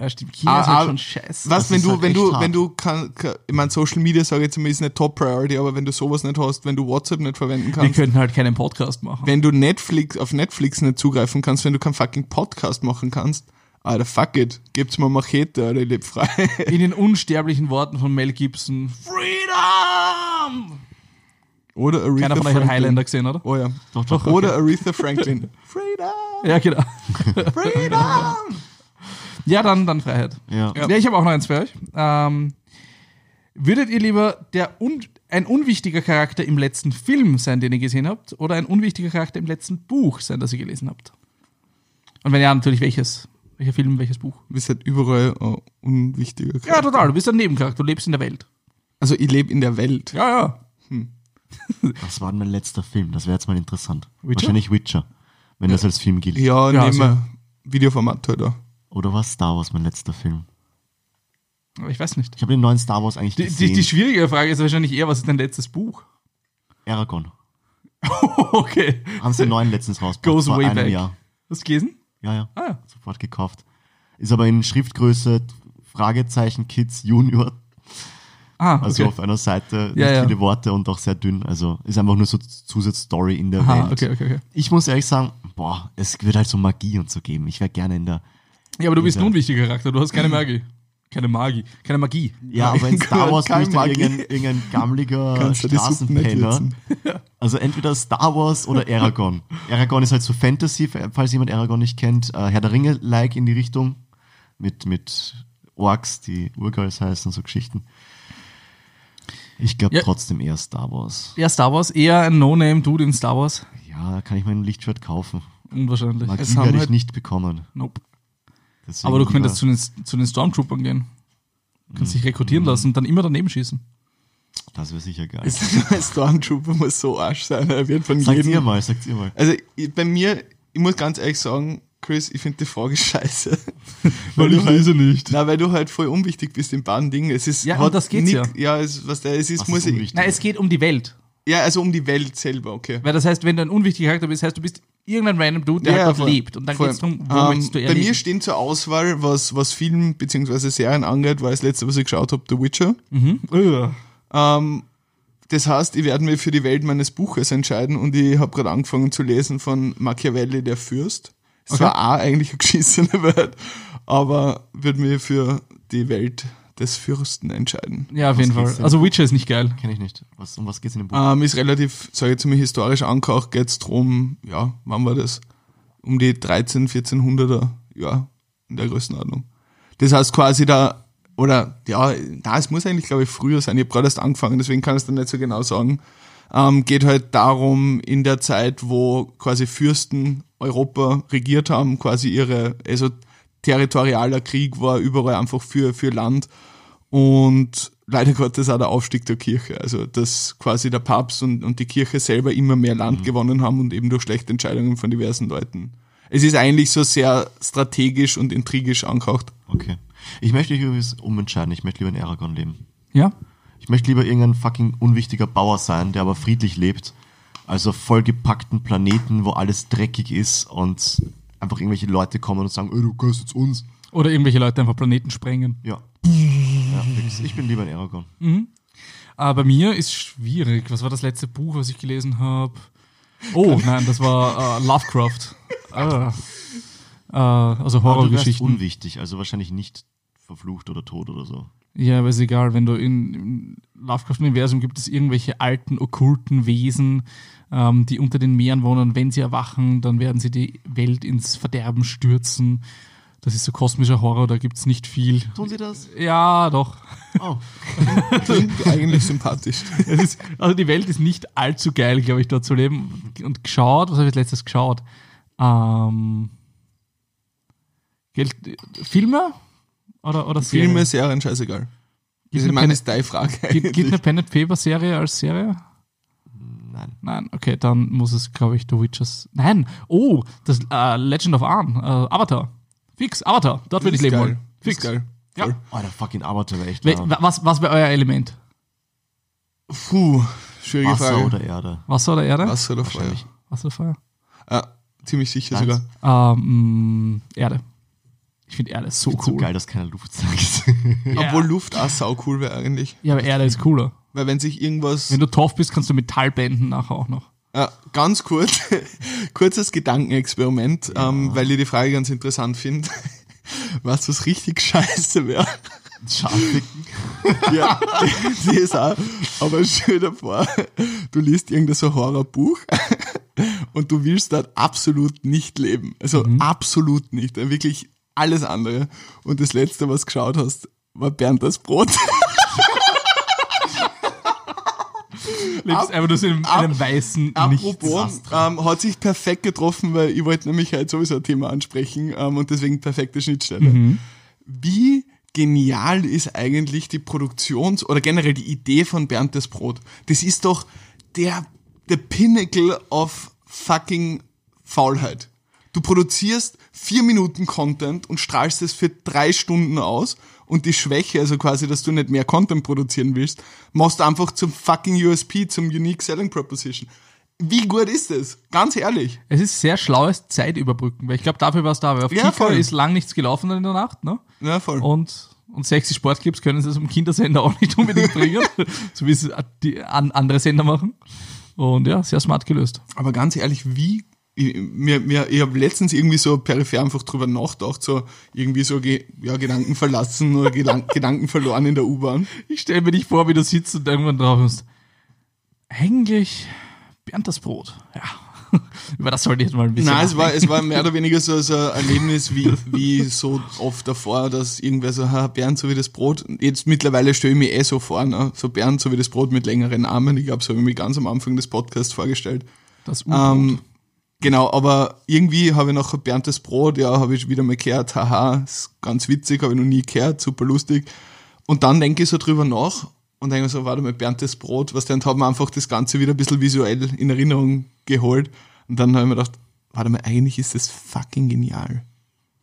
Ja, stimmt. China ist Ah, halt ah, schon scheiße. Was, wenn ist du, halt wenn du, hart. wenn du kann, kann ich meine, Social Media, sage ich jetzt mal, ist nicht Top Priority, aber wenn du sowas nicht hast, wenn du WhatsApp nicht verwenden Wir kannst, könnten halt keinen Podcast machen. wenn du Netflix, auf Netflix nicht zugreifen kannst, wenn du keinen fucking Podcast machen kannst, Alter, fuck it, gibt's mal Machete, Alter, ich lebe frei. In den unsterblichen Worten von Mel Gibson. Freedom! Oder Aretha Keiner von euch hat Franklin. Highlander gesehen, oder? Oh ja. Doch, doch, Oder Aretha Franklin. Freedom! Ja, genau. Freedom! Ja, dann, dann Freiheit. ja. Ja, ich habe auch noch eins für euch. Ähm, würdet ihr lieber der un ein unwichtiger Charakter im letzten Film sein, den ihr gesehen habt, oder ein unwichtiger Charakter im letzten Buch sein, das ihr gelesen habt? Und wenn ja, natürlich welches? Welcher Film, welches Buch? Du bist halt überall ein unwichtiger Ja, Charakter. total. Du bist ein Nebencharakter, du lebst in der Welt. Also ich lebe in der Welt. Ja, ja. Was war denn mein letzter Film? Das wäre jetzt mal interessant. Witcher? Wahrscheinlich Witcher, wenn das als Film gilt. Ja, Ja, nehmen wir Videoformat halt auch. Oder war Star Wars mein letzter Film? Aber ich weiß nicht. Ich habe den neuen Star Wars eigentlich Die, gesehen. die, die schwierige Frage ist wahrscheinlich eher, was ist dein letztes Buch? Aragon. okay. Haben sie den neuen letztens rausgebracht. Goes vor way einem back. Jahr. Hast du gelesen? Ja, ja. Ah, ja. Sofort gekauft. Ist aber in Schriftgröße Fragezeichen Kids Junior. Ah, Also okay. auf einer Seite nicht Ja, ja. viele Worte und auch sehr dünn. Also ist einfach nur so Zusatzstory in der Aha, Welt. okay, okay, okay. Ich muss ehrlich sagen, boah, es wird halt so Magie und so geben. Ich wäre gerne in der. Ja, aber du bist ein Dieser- unwichtiger Charakter, du hast keine Magie. Keine Magie. Keine Magie. Ja, aber in Star Wars bin ich irgendein, irgendein gammeliger Straßenpenner. Also entweder Star Wars oder Aragorn. Aragorn ist halt so Fantasy, falls jemand Aragorn nicht kennt. Äh, Herr der Ringe-like in die Richtung. Mit, mit Orks, die Urgals heißen, so Geschichten. Ich glaube Ja. trotzdem eher Star Wars. Ja, Star Wars, eher ein No-Name-Dude in Star Wars. Ja, da kann ich mir ein Lichtschwert kaufen. Unwahrscheinlich. Magie werde ich halt- nicht bekommen. Nope. Deswegen Aber du könntest zu den, zu den Stormtroopern gehen. Du kannst dich rekrutieren Mhm. lassen und dann immer daneben schießen. Das wäre sicher geil. Ein Stormtrooper muss so arsch sein. Er wird von Sagt jedem. ihr mal, sagt ihr mal. Also ich, bei mir, ich muss ganz ehrlich sagen, Chris, ich finde die Frage scheiße. Weil ich lese nicht. Na, weil du halt voll unwichtig bist in beiden Dingen. Es ist Ja, hat um das geht's nick- ja. Ja, es, was der, es ist, Was muss ist ich, unwichtig? Nein, es geht um die Welt. Ja, also um die Welt selber, okay. Weil das heißt, wenn du ein unwichtiger Charakter bist, heißt du bist irgendein random Dude, der Ja, halt voll. lebt. Und dann geht es darum, wo Ähm, möchtest du Bei erleben. mir stehen zur Auswahl, was, was Film bzw. Serien angeht, war das letzte, was ich geschaut habe, The Witcher. Mhm. Ugh. Ähm, das heißt, ich werde mich für die Welt meines Buches entscheiden und ich habe gerade angefangen zu lesen von Machiavelli, der Fürst. Es Okay. war auch eigentlich eine geschissene Welt, aber würde mich für die Welt des Fürsten entscheiden. Ja, auf Was jeden Fall. Also Witcher ist nicht geil. Kenne ich nicht. Was, um was geht's in dem Buch? Ähm, ist relativ, sage ich jetzt mal, historisch angehaucht, geht es drum, ja, wann war das? Um die 13, 1400er, ja, in der Größenordnung. Das heißt quasi da, oder ja, na, es muss eigentlich, glaube ich, früher sein. Ich habe gerade erst angefangen, deswegen kann ich es dann nicht so genau sagen. Ähm, geht halt darum, in der Zeit, wo quasi Fürsten Europa regiert haben, quasi ihre, also territorialer Krieg war überall einfach für, für Land. Und leider Gottes auch der Aufstieg der Kirche. Also, dass quasi der Papst und, und die Kirche selber immer mehr Land gewonnen haben und eben durch schlechte Entscheidungen von diversen Leuten. Es ist eigentlich so sehr strategisch und intrigisch angehaucht. Okay. Ich möchte mich übrigens umentscheiden. Ich möchte lieber in Aragon leben. Ja? Ich möchte lieber irgendein fucking unwichtiger Bauer sein, der aber friedlich lebt. Also auf vollgepackten Planeten, wo alles dreckig ist und einfach irgendwelche Leute kommen und sagen, "Ey, du gehörst jetzt uns. Oder irgendwelche Leute einfach Planeten sprengen. Ja. ja ich bin lieber in Aragon. Aber bei mir ist schwierig. Was war das letzte Buch, was ich gelesen habe? Oh, nein, das war äh, Lovecraft. Ah. Äh, also Horrorgeschichten. unwichtig, also wahrscheinlich nicht verflucht oder tot oder so. Ja, aber ist egal, wenn du in, im Lovecraft-Universum gibt es irgendwelche alten, okkulten Wesen, ähm, die unter den Meeren wohnen. Wenn sie erwachen, dann werden sie die Welt ins Verderben stürzen. Das ist so kosmischer Horror, da gibt es nicht viel. Tun sie das? Ja, doch. Oh. Klingt eigentlich sympathisch. Ist, also die Welt ist nicht allzu geil, glaube ich, dort zu leben. Und geschaut, was habe ich letztes geschaut? Ähm, Geld, Filme? Oder, oder Serien? Filme, Serien, scheißegal. Gibt eine meine, ist deine Frage Gibt, gibt eine. Pen and Paper Serie als Serie? Nein. Nein, okay, dann muss es, glaube ich, The Witchers. Nein, oh, das äh, Legend of Arn, äh, Avatar. Fix, Avatar, dort will ich leben geil. wollen. Fix. geil. Ja. Voll. Oh, der fucking Avatar wäre echt We was was wäre euer Element? Puh, schwierige Wasser Frage. oder Erde? Wasser oder Erde? Wasser oder Feuer? Wasser oder Feuer? Ja, ziemlich sicher Eins. sogar. Ähm, Erde. Ich finde Erde so So cool. geil, dass keine Luft sagt. Ja. Obwohl Luft auch sau cool wäre eigentlich. Ja, aber Erde ist cooler. Weil wenn sich irgendwas... Wenn du tough bist, kannst du Metall bänden nachher auch noch. Ja, ganz kurz, kurzes Gedankenexperiment, ähm, weil ich die Frage ganz interessant finde. Was was richtig scheiße wäre. Scharficken. Ja, die ist auch. Aber stell dir vor, du liest irgendein so Horrorbuch und du willst dort absolut nicht leben. Also absolut nicht. Wirklich alles andere. Und das letzte, was geschaut hast, war Bernd das Brot. Lebst einfach nur so in einem, ab- einem weißen Apropos, ähm, hat sich perfekt getroffen, weil ich wollte nämlich heute sowieso ein Thema ansprechen ähm, und deswegen perfekte Schnittstelle. Wie genial ist eigentlich die Produktions- oder generell die Idee von Bernd das Brot? Das ist doch der, der Pinnacle of fucking Faulheit. Du produzierst vier Minuten Content und strahlst es für drei Stunden aus und die Schwäche, also quasi, dass du nicht mehr Content produzieren willst, machst du einfach zum fucking USP, zum Unique Selling Proposition. Wie gut ist das? Ganz ehrlich. Es ist sehr schlaues Zeitüberbrücken, weil ich glaube, dafür war es da. Weil auf Ja, Kika ist lang nichts gelaufen in der Nacht, ne? Ja, voll. Und, und sexy Sportclips können sie zum Kindersender auch nicht unbedingt bringen, so wie es die an, andere Sender machen. Und ja, sehr smart gelöst. Aber ganz ehrlich, wie ich, mir, mir, ich habe letztens irgendwie so peripher einfach drüber nachgedacht, so irgendwie so ge, ja, Gedanken verlassen oder Gedan Gedanken verloren in der U-Bahn. Ich stelle mir nicht vor, wie du sitzt und irgendwann drauf bist. Eigentlich Bernd das Brot. Ja. Über das sollte ich jetzt mal ein bisschen. Nein, es war, es war mehr oder weniger so, so ein Erlebnis wie, wie so oft davor, dass irgendwer so, ha, Bernd so wie das Brot. Jetzt mittlerweile stelle ich mir eh so vor, ne? so Bernd so wie das Brot mit längeren Armen. Ich glaube, so habe ich mich ganz am Anfang des Podcasts vorgestellt. das U-Boot. Ähm, genau, aber irgendwie habe ich noch Bernd das Brot, ja, habe ich wieder mal gehört, haha, ist ganz witzig, habe ich noch nie gehört, super lustig. Und dann denke ich so drüber nach und denke mir so, warte mal, Bernd das Brot, was denn, haben wir einfach das Ganze wieder ein bisschen visuell in Erinnerung geholt. Und dann habe ich mir gedacht, warte mal, eigentlich ist das fucking genial.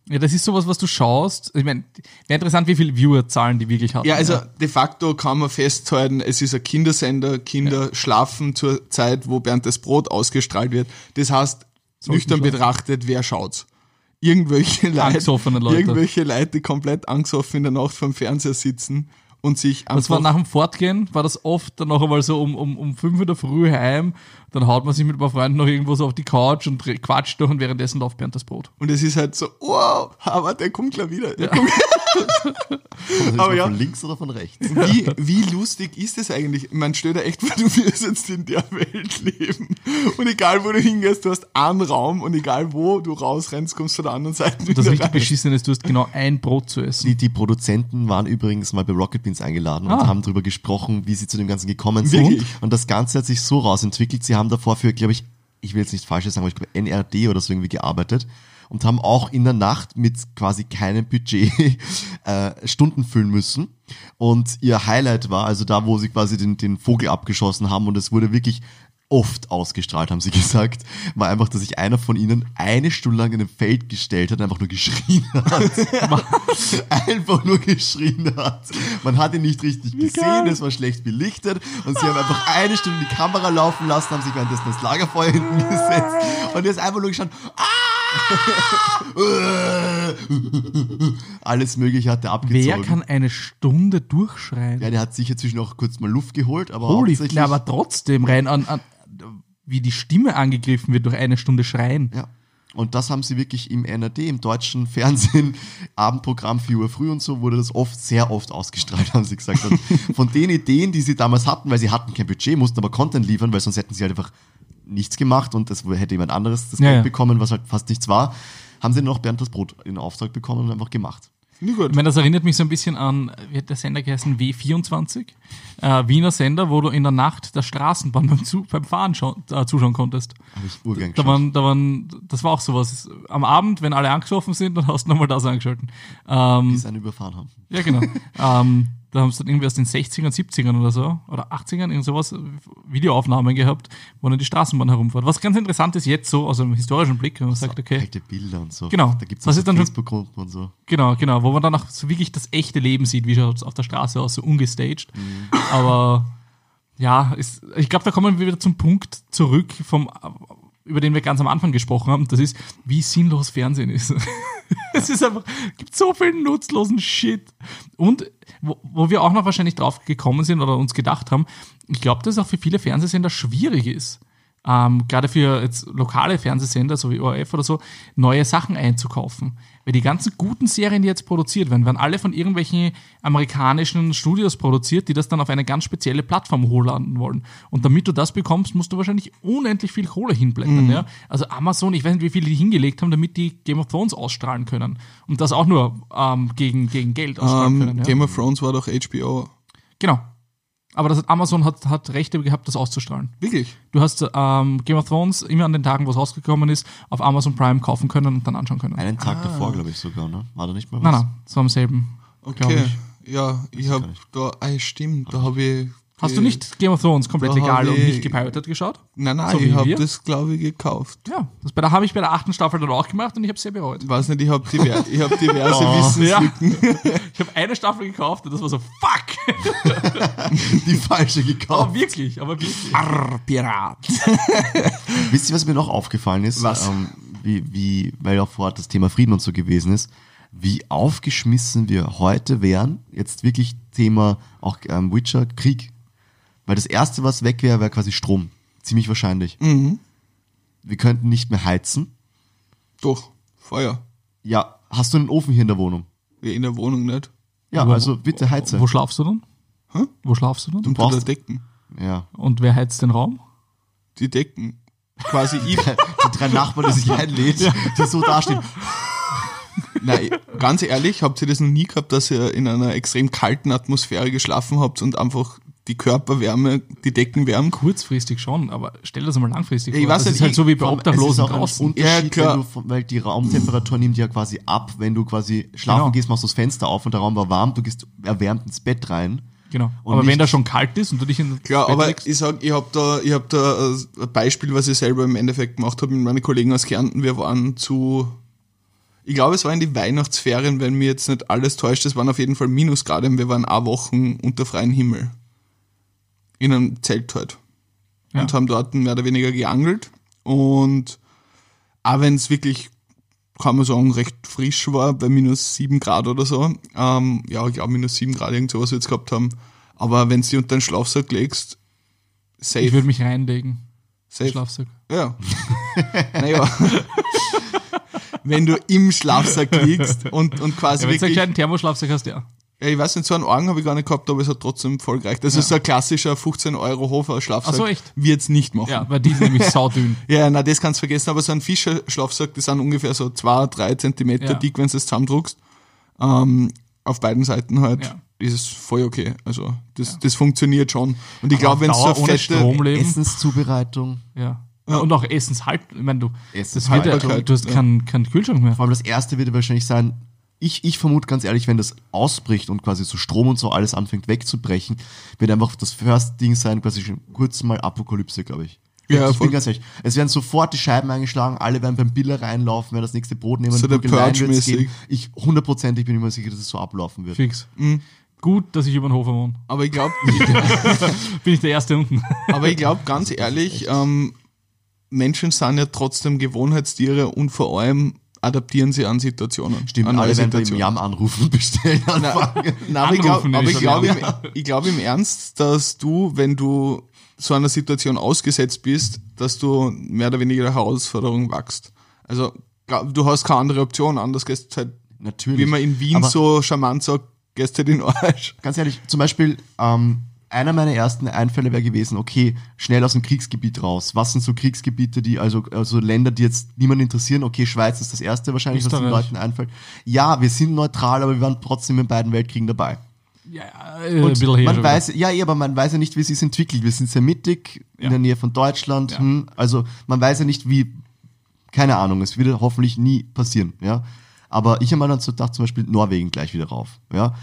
Ja, das ist sowas, was du schaust. Ich meine, wäre interessant, wie viele Viewerzahlen die wirklich hatten. Ja, also de facto kann man festhalten, es ist ein Kindersender, Kinder schlafen zur Zeit, wo Bernd das Brot ausgestrahlt wird. Das heißt, nüchtern schlafen. betrachtet, wer schaut's? Irgendwelche Leute, Leute. irgendwelche Leute, die komplett angesoffen in der Nacht vom Fernseher sitzen und sich Das war nach dem Fortgehen, war das oft dann noch einmal so um, um, um 5 Uhr der Früh heim, dann haut man sich mit ein paar Freunden noch irgendwo so auf die Couch und quatscht noch und währenddessen läuft Bernd das Brot. und es ist halt so, wow, aber der kommt gleich wieder. Der kommt, Kommt Aber ja. von links oder von rechts? wie, wie lustig ist das eigentlich? Man stellt dir echt vor, du wirst jetzt in der Welt leben. Und egal wo du hingehst, du hast einen Raum und egal wo du rausrennst, kommst du von der anderen Seite Das wieder richtig rein. Beschissene ist, du hast genau ein Brot zu essen. Die, die Produzenten waren übrigens mal bei Rocket Beans eingeladen und Ah. haben darüber gesprochen, wie sie zu dem Ganzen gekommen sind. Wirklich? Und das Ganze hat sich so rausentwickelt. Sie haben davor für, glaube ich, ich will jetzt nicht falsch sagen, aber ich glaube NRD oder so irgendwie gearbeitet und haben auch in der Nacht mit quasi keinem Budget äh, Stunden füllen müssen. Und ihr Highlight war, also da, wo sie quasi den, den Vogel abgeschossen haben und es wurde wirklich oft ausgestrahlt, haben sie gesagt, war einfach, dass sich einer von ihnen eine Stunde lang in ein Feld gestellt hat und einfach nur geschrien hat. einfach nur geschrien hat. Man hat ihn nicht richtig gesehen, es war schlecht belichtet und sie haben einfach eine Stunde die Kamera laufen lassen, haben sich währenddessen das Lagerfeuer hinten gesetzt und er ist einfach nur gestanden, ah! alles mögliche hat er abgezogen. Wer kann eine Stunde durchschreien? ja, der hat sicher zwischen auch kurz mal Luft geholt, aber Holy, ja, aber trotzdem rein an, an, wie die Stimme angegriffen wird durch eine Stunde Schreien. Ja. Und das haben sie wirklich im NRD, im deutschen Fernsehen, Abendprogramm 4 Uhr früh und so, wurde das oft, sehr oft ausgestrahlt, haben sie gesagt. Und von den Ideen, die sie damals hatten, weil sie hatten kein Budget, mussten aber Content liefern, weil sonst hätten sie halt einfach nichts gemacht und das hätte jemand anderes das Ja, Geld ja. bekommen, was halt fast nichts war, haben sie noch Bernd das Brot in Auftrag bekommen und einfach gemacht. Gut. Ich meine, das erinnert mich so ein bisschen an, wie hat der Sender geheißen? W24? Äh, Wiener Sender, wo du in der Nacht der Straßenbahn beim, Zu beim Fahren äh, zuschauen konntest. Habe ich Da waren, da waren, das war auch sowas. Am Abend, wenn alle angesoffen sind, dann hast du nochmal das angeschalten. Ähm, die seinen überfahren haben. ja, genau. ähm, da haben sie dann irgendwie aus den 60ern, 70ern oder so, oder 80ern, irgend sowas, Videoaufnahmen gehabt, wo dann die Straßenbahn herumfährt. Was ganz interessant ist jetzt so, aus einem historischen Blick, wenn man sagt, okay, Alte Bilder und so. Genau. Da gibt es Das so ist dann schon- Facebook-Gruppen und so. Genau, genau, wo man dann auch so wirklich das echte Leben sieht, wie schaut es auf der Straße aus, so ungestaged. Aber ja, ist, ich glaube, da kommen wir wieder zum Punkt zurück, vom, über den wir ganz am Anfang gesprochen haben. Das ist, wie sinnlos Fernsehen ist. es ist einfach, gibt so viel nutzlosen Shit. Und wo, wo wir auch noch wahrscheinlich drauf gekommen sind oder uns gedacht haben, ich glaube, dass es auch für viele Fernsehsender schwierig ist. Ähm, gerade für jetzt lokale Fernsehsender, so wie ORF oder so, neue Sachen einzukaufen. Weil die ganzen guten Serien, die jetzt produziert werden, werden alle von irgendwelchen amerikanischen Studios produziert, die das dann auf eine ganz spezielle Plattform hochladen wollen. Und damit du das bekommst, musst du wahrscheinlich unendlich viel Kohle hinblättern. Ja? Also Amazon, ich weiß nicht, wie viele die hingelegt haben, damit die Game of Thrones ausstrahlen können. Und das auch nur ähm, gegen, gegen Geld ausstrahlen Ähm, können. Ja? Game of Thrones war doch HBO. Genau. Aber das hat, Amazon hat, hat Rechte gehabt, das auszustrahlen. Wirklich? Du hast ähm, Game of Thrones immer an den Tagen, wo es rausgekommen ist, auf Amazon Prime kaufen können und dann anschauen können. Einen Tag davor, glaube ich sogar, ne? War da nicht mal was? Nein, nein, so am selben. Okay. ich. Ja, ich habe da, ah, stimmt, da habe ich. Hast du nicht Game of Thrones komplett Da legal und ich- nicht gepiratet geschaut? Nein, nein, So ich habe das, glaube ich, gekauft. Ja, das bei der habe ich bei der achten Staffel dann auch gemacht und ich habe sehr bereut. Ich weiß nicht, ich habe diver ich hab diverse Ja, Wissenslücken. ich habe eine Staffel gekauft und das war so, fuck! Die falsche Aber gekauft. wirklich, aber wirklich. Arr, Pirat. Wisst ihr, was mir noch aufgefallen ist? Was? Ähm, wie, wie, weil auch vorher das Thema Frieden und so gewesen ist, wie aufgeschmissen wir heute wären, jetzt wirklich Thema auch ähm, Witcher, Krieg. Weil das Erste, was weg wäre, wäre quasi Strom. Ziemlich wahrscheinlich. Mhm. Wir könnten nicht mehr heizen. Doch, Feuer. Ja, hast du einen Ofen hier in der Wohnung? In der Wohnung nicht. Ja, Aber also bitte heize. Wo schlafst du dann? Hä? Wo schlafst du dann? Unter brauchst- der Decken. Ja. Und wer heizt den Raum? Die Decken. Quasi ich. Die drei Nachbarn, die sich einlädt, die so dastehen. Nein, ganz ehrlich, habt ihr das noch nie gehabt, dass ihr in einer extrem kalten Atmosphäre geschlafen habt und einfach die Körperwärme, die Decken wärmt? Kurzfristig schon, aber stell dir das mal langfristig Ja, ich vor. weiß das nicht, ist halt so wie bei Vor allem, es Obdachlosen ist auch ein draußen. Unterschied, Ja, klar. Wenn du, weil die Raumtemperatur nimmt ja quasi ab, wenn du quasi schlafen Genau. gehst, machst du das Fenster auf und der Raum war warm, du gehst erwärmt ins Bett rein. Genau. Und aber wenn nicht- da schon kalt ist und du dich in Klar, Bett aber legst, ich sag, ich hab da, ich hab da äh, ein Beispiel, was ich selber im Endeffekt gemacht habe mit meinen Kollegen aus Kärnten. Wir waren zu, ich glaube, es war in die Weihnachtsferien, wenn mir jetzt nicht alles täuscht. Es waren auf jeden Fall Minusgrade und wir waren auch Wochen unter freiem Himmel. In einem Zelt halt. Ja. Und haben dort mehr oder weniger geangelt. Und auch wenn es wirklich, kann man sagen, recht frisch war, bei minus sieben Grad oder so. Ähm, ja, ich glaube, minus sieben Grad, irgend sowas wir jetzt gehabt haben. Aber wenn du dich unter den Schlafsack legst, safe. ich würde mich reinlegen. safe. Schlafsack. Ja. naja. wenn du im Schlafsack liegst und, und quasi Ja, wenn du einen wirklich. kleinen Thermoschlafsack hast, ja. Ja, ich weiß nicht, so einen Augen habe ich gar nicht gehabt, aber es hat trotzdem voll gereicht. Das ist so ein klassischer 15 Euro Hofer Schlafsack. Ach so, echt? Wird's nicht machen. Ja, weil die sind nämlich saudünn. Ja, na, das kannst du vergessen, aber so ein Fischer-Schlafsack, die sind ungefähr so zwei, drei Zentimeter Ja. dick, wenn du es zusammendruckst. Ähm, auf beiden Seiten halt Ja. ist es voll okay. Also das, das funktioniert schon. Und ich glaube, wenn Dauer so ohne fette. Essenszubereitung. Ja. Und auch Essenshalt, ich meine, du, das wird ja, du, du hast ja. keinen keinen Kühlschrank mehr. Vor allem das erste wird wahrscheinlich sein, ich, ich vermute ganz ehrlich, wenn das ausbricht und quasi so Strom und so alles anfängt wegzubrechen, wird einfach das First Ding sein, quasi schon kurz mal Apokalypse, glaube ich. Ja, ich bin ganz ehrlich. Es werden sofort die Scheiben eingeschlagen, alle werden beim Biller reinlaufen, werden das nächste Brot nehmen, So wird's geben. Ich hundertprozentig bin ich mir sicher, dass es so ablaufen wird. Fix. Mhm. Gut, dass ich über den Hofer wohne. Aber ich glaube, Bin ich der Erste unten. aber ich glaube ganz ehrlich, ähm, Menschen sind ja trotzdem Gewohnheitstiere und vor allem adaptieren sie an Situationen. Stimmt, an alle werden Situationen. Jam anrufen bestellen. anfangen. Nein, aber ich glaube Anrufen aber ich glaube im, glaub im Ernst, dass du, wenn du so einer Situation ausgesetzt bist, dass du mehr oder weniger der Herausforderung wachst. Also glaub, du hast keine andere Option, anders gehst halt, Natürlich. wie man in Wien Aber- so charmant sagt, gehst halt in den Arsch. ganz ehrlich, zum Beispiel, ähm, einer meiner ersten Einfälle wäre gewesen, okay, schnell aus dem Kriegsgebiet raus. Was sind so Kriegsgebiete, die, also, also Länder, die jetzt niemanden interessieren? Okay, Schweiz ist das erste wahrscheinlich, was den Österreich. Leuten einfällt. Ja, wir sind neutral, aber wir waren trotzdem in beiden Weltkriegen dabei. Ja, äh, Und her man weiß, ja, eh, aber man weiß ja nicht, wie es sich entwickelt. Wir sind sehr mittig, in Ja. der Nähe von Deutschland. Ja. Hm, also man weiß ja nicht, wie, keine Ahnung, es wird hoffentlich nie passieren. Ja, aber ich habe mir dann so gedacht, zum Beispiel Norwegen gleich wieder rauf. Ja,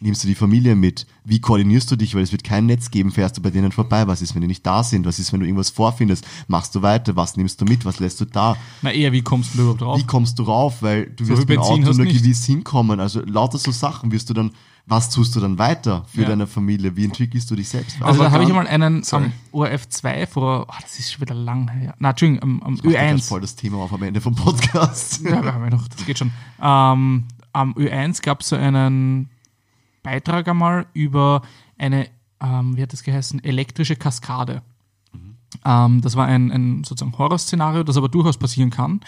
nimmst du die Familie mit? Wie koordinierst du dich? Weil es wird kein Netz geben, fährst du bei denen vorbei? Was ist, wenn die nicht da sind? Was ist, wenn du irgendwas vorfindest? Machst du weiter? Was nimmst du mit? Was lässt du da? Na eher, wie kommst du überhaupt drauf? Wie kommst du rauf? Weil du So wirst mit dem Auto nur nicht. gewiss hinkommen. Also lauter so Sachen wirst du dann, was tust du dann weiter für Ja. deine Familie? Wie entwickelst du dich selbst? Also Aber da habe ich einmal einen Sorry. am ORF 2 vor, oh, das ist schon wieder lang her. Na, Entschuldigung, am, am Macht ja grad Ö1. voll das Thema auf am Ende vom Podcast. Ja, wir haben ja noch, das geht schon. Ähm, am Ö1 gab es so einen Beitrag einmal über eine, ähm, wie hat das geheißen, elektrische Kaskade. Ähm, das war ein, ein sozusagen Horrorszenario, das aber durchaus passieren kann,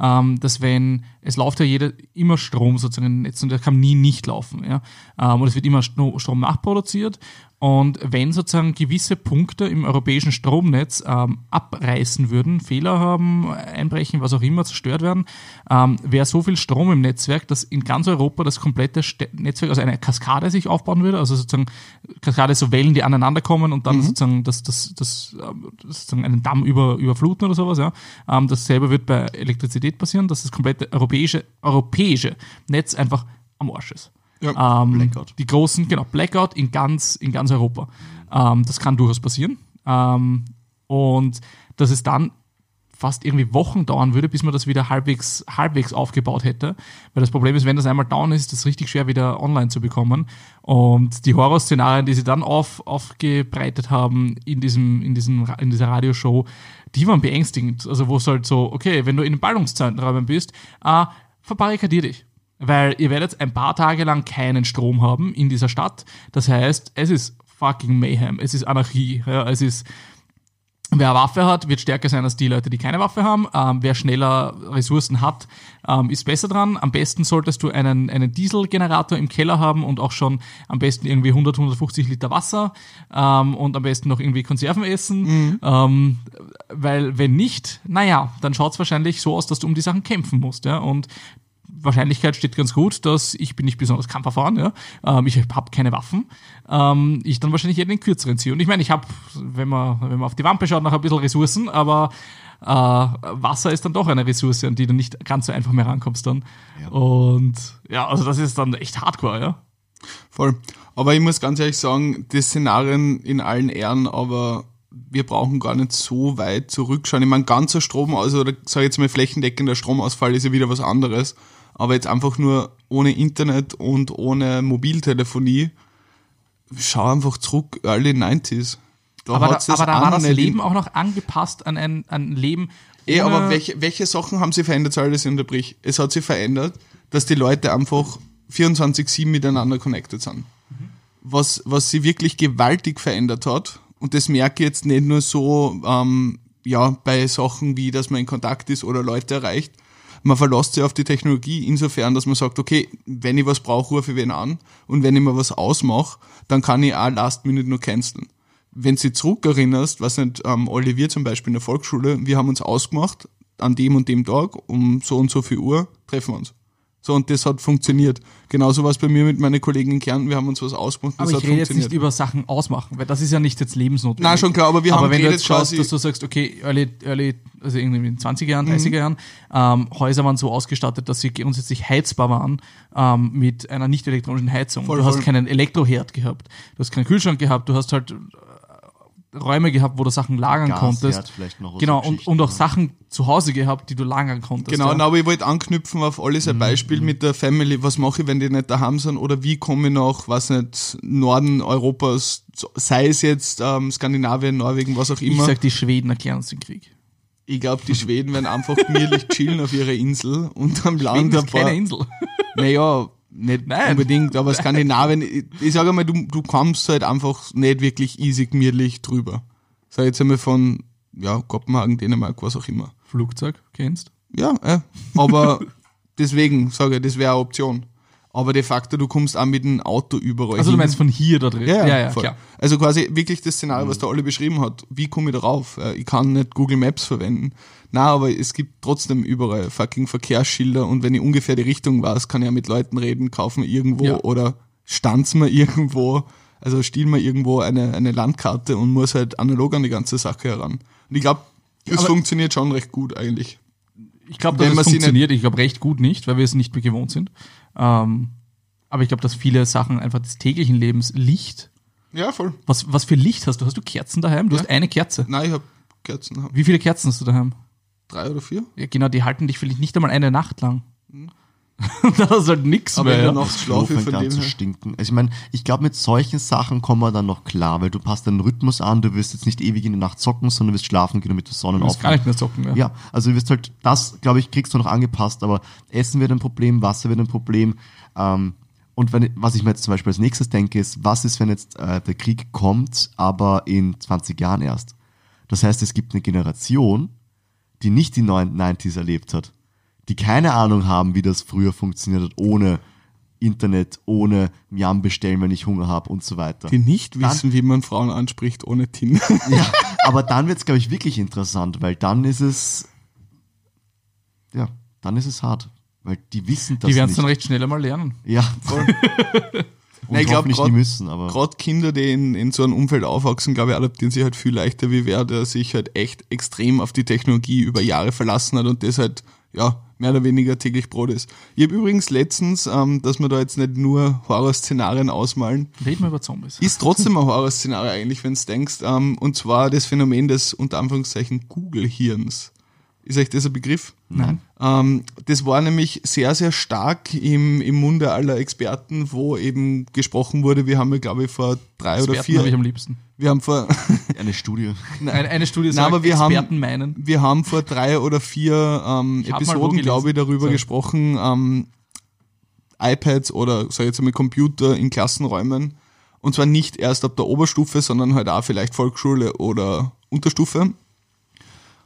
ähm, dass wenn, es läuft ja jeder, immer Strom sozusagen im Netz und der kann nie nicht laufen. Ja? Ähm, und es wird immer Strom nachproduziert und wenn sozusagen gewisse Punkte im europäischen Stromnetz ähm, abreißen würden, Fehler haben, einbrechen, was auch immer, zerstört werden, ähm, wäre so viel Strom im Netzwerk, dass in ganz Europa das komplette Ste Netzwerk, also eine Kaskade sich aufbauen würde, also sozusagen Kaskade so Wellen, die aneinander kommen und dann sozusagen das, das, das, ähm, das sozusagen einen Damm über, überfluten oder sowas. Ja. Ähm, dasselbe wird bei Elektrizität passieren, dass das komplette europäische, europäische Netz einfach am Arsch ist. Ja. Ähm, Blackout. Die großen, genau, Blackout in ganz, in ganz Europa. Ähm, das kann durchaus passieren. Ähm, und dass es dann fast irgendwie Wochen dauern würde, bis man das wieder halbwegs, halbwegs aufgebaut hätte. Weil das Problem ist, wenn das einmal down ist, ist das richtig schwer wieder online zu bekommen. Und die Horrorszenarien, die sie dann auf, aufgebreitet haben in, diesem, in, diesem, in dieser Radioshow, die waren beängstigend. Also wo es halt so, okay, wenn du in den Ballungszentren bist, äh, verbarrikadier dich. Weil ihr werdet ein paar Tage lang keinen Strom haben in dieser Stadt. Das heißt, es ist fucking Mayhem. Es ist Anarchie. Ja, es ist, wer Waffe hat, wird stärker sein als die Leute, die keine Waffe haben. Ähm, wer schneller Ressourcen hat, ähm, ist besser dran. Am besten solltest du einen, einen Dieselgenerator im Keller haben und auch schon am besten irgendwie 100, 150 Liter Wasser ähm, und am besten noch irgendwie Konserven essen. Ähm, weil wenn nicht, naja, dann schaut es wahrscheinlich so aus, dass du um die Sachen kämpfen musst. Ja? Und Wahrscheinlichkeit steht ganz gut, dass ich bin nicht besonders kampferfahren, ja. Ähm, ich habe keine Waffen. Ähm, ich dann wahrscheinlich eher den kürzeren ziehe. Und ich meine, ich habe, wenn man, wenn man auf die Wampe schaut, noch ein bisschen Ressourcen, aber äh, Wasser ist dann doch eine Ressource, an die du nicht ganz so einfach mehr rankommst dann. Und ja, also das ist dann echt hardcore, ja. Voll. Aber ich muss ganz ehrlich sagen, die Szenarien in allen Ehren, aber wir brauchen gar nicht so weit zurückschauen. Ich meine, ganzer Strom, also sage ich jetzt mal flächendeckender Stromausfall ist ja wieder was anderes. Aber jetzt einfach nur ohne Internet und ohne Mobiltelefonie, schau einfach zurück, early 90s. Da Aber da, aber da war das Leben auch noch angepasst an ein, an ein Leben. Ohne- aber welche, welche Sachen haben sie verändert, soll das unterbrich? Es hat sich verändert, dass die Leute einfach 24-7 miteinander connected sind. Was, was sie wirklich gewaltig verändert hat, und das merke ich jetzt nicht nur so, ähm, ja, bei Sachen wie, dass man in Kontakt ist oder Leute erreicht. Man verlässt sich auf die Technologie insofern, dass man sagt, okay, wenn ich was brauche, rufe ich wen an. Und wenn ich mir was ausmache, dann kann ich auch Last Minute nur canceln wenn du dich zurückerinnerst, was nicht, ähm, Olivier zum Beispiel in der Volksschule, wir haben uns ausgemacht, an dem und dem Tag, um so und so viel Uhr treffen wir uns. So, und das hat funktioniert. Genauso war es bei mir mit meinen Kollegen in Kärnten. Wir haben uns was ausgemacht. Aber das ich rede jetzt nicht über Sachen ausmachen, weil das ist ja nicht jetzt lebensnotwendig. Nein, schon klar, aber wir aber haben wenn du jetzt schaust, dass du sagst, okay, early, early, also irgendwie in den 20er Mhm. Jahren, 30er Jahren, ähm, Häuser waren so ausgestattet, dass sie grundsätzlich heizbar waren ähm, mit einer nicht elektronischen Heizung. Voll, du hast voll. keinen Elektroherd gehabt, du hast keinen Kühlschrank gehabt, du hast halt Räume gehabt, wo du Sachen lagern Gasherd konntest. vielleicht noch, so Genau, und, und auch ja. Sachen zu Hause gehabt, die du lagern konntest. Genau, ja. na, aber ich wollte anknüpfen auf alles Mhm. ein Beispiel mit der Family. Was mache ich, wenn die nicht daheim sind? Oder wie komme ich nach, was nicht, Norden Europas, sei es jetzt ähm, Skandinavien, Norwegen, was auch ich immer. sag, die Schweden erklären uns den Krieg. Ich glaube, die Schweden werden einfach gemütlich chillen auf ihrer Insel und am Land Schweden ein ist keine paar, Insel. naja, nicht Nein. unbedingt, aber Skandinavien, ich, ich sage mal, du, du kommst halt einfach nicht wirklich easy gemütlich drüber. Sag jetzt einmal von, ja, Kopenhagen, Dänemark, was auch immer. Flugzeug, kennst? Ja, äh, aber deswegen sage ich, das wäre eine Option. Aber de facto, du kommst auch mit dem Auto überall Also du hin. meinst von hier da drin? Ja, ja, ja, voll. klar. Also quasi wirklich das Szenario, was der alle beschrieben hat. Wie komme ich darauf? Äh, Ich kann nicht Google Maps verwenden. Na, aber es gibt trotzdem überall fucking Verkehrsschilder und wenn ich ungefähr die Richtung weiß, kann ich ja mit Leuten reden, kaufen wir irgendwo Ja. oder stanz mir irgendwo, also stiel mir irgendwo eine, eine Landkarte und muss halt analog an die ganze Sache heran. Und ich glaube, Aber- funktioniert schon recht gut eigentlich. Ich glaube, dass es funktioniert. Ich glaube recht gut nicht, weil wir es nicht mehr gewohnt sind. Ähm, aber ich glaube, dass viele Sachen einfach des täglichen Lebens Licht. Ja, voll. Was, was für Licht hast du? Hast du Kerzen daheim? Du Ja. hast eine Kerze. Nein, ich habe Kerzen. Hab Wie viele Kerzen hast du daheim? Drei oder vier. Ja, genau, die halten dich vielleicht nicht einmal eine Nacht lang. Und dann hast du halt nichts. Aber mehr. schlafe ich fängt von dem zu her. stinken. Also ich meine, ich glaube, mit solchen Sachen kommen wir dann noch klar, weil du passt deinen Rhythmus an, du wirst jetzt nicht ewig in der Nacht zocken, sondern wirst schlafen gehen, damit du musst Sonnenaufgang gar nicht mehr zocken. Ja. Ja, also du wirst halt, das, glaube ich, kriegst du noch angepasst, aber Essen wird ein Problem, Wasser wird ein Problem. Ähm, und wenn, was ich mir jetzt zum Beispiel als nächstes denke, ist, was ist, wenn jetzt äh, der Krieg kommt, aber in 20 Jahren erst? Das heißt, es gibt eine Generation, die nicht die 90s erlebt hat, die keine Ahnung haben, wie das früher funktioniert hat, ohne Internet, ohne Miam bestellen, wenn ich Hunger habe und so weiter. Die nicht wissen, wie man Frauen anspricht ohne Tinder. Ja, aber dann wird es, glaube ich, wirklich interessant, weil dann ist es, ja, dann ist es hart, weil die wissen das Die werden es dann recht schnell einmal lernen. ja, voll. Und Nein, ich glaub, hoffentlich grad- nie müssen, aber Gerade Kinder, die in, in so einem Umfeld aufwachsen, glaube ich, adaptieren sich halt viel leichter wie wer, der sich halt echt extrem auf die Technologie über Jahre verlassen hat und das halt, ja, mehr oder weniger täglich Brot ist. Ich habe übrigens letztens, ähm, dass wir da jetzt nicht nur Horrorszenarien ausmalen, Reden wir über Zombies. ist trotzdem ein Horrorszenario eigentlich, wenn du denkst, ähm, und zwar das Phänomen des unter Anführungszeichen Google-Hirns. Ist euch das ein Begriff? Nein. Ähm, das war nämlich sehr, sehr stark im, im Munde aller Experten, wo eben gesprochen wurde, wir haben ja, glaube ich, vor drei oder Experten vier, habe ich am liebsten. wir haben vor, eine Studie. Eine, eine Studie Nein, aber wir Experten haben- meinen. wir haben vor drei oder vier ähm, Episoden, glaube ich, darüber So. gesprochen, ähm, iPads oder sag ich jetzt einmal Computer in Klassenräumen. Und zwar nicht erst ab der Oberstufe, sondern halt auch vielleicht Volksschule oder Unterstufe.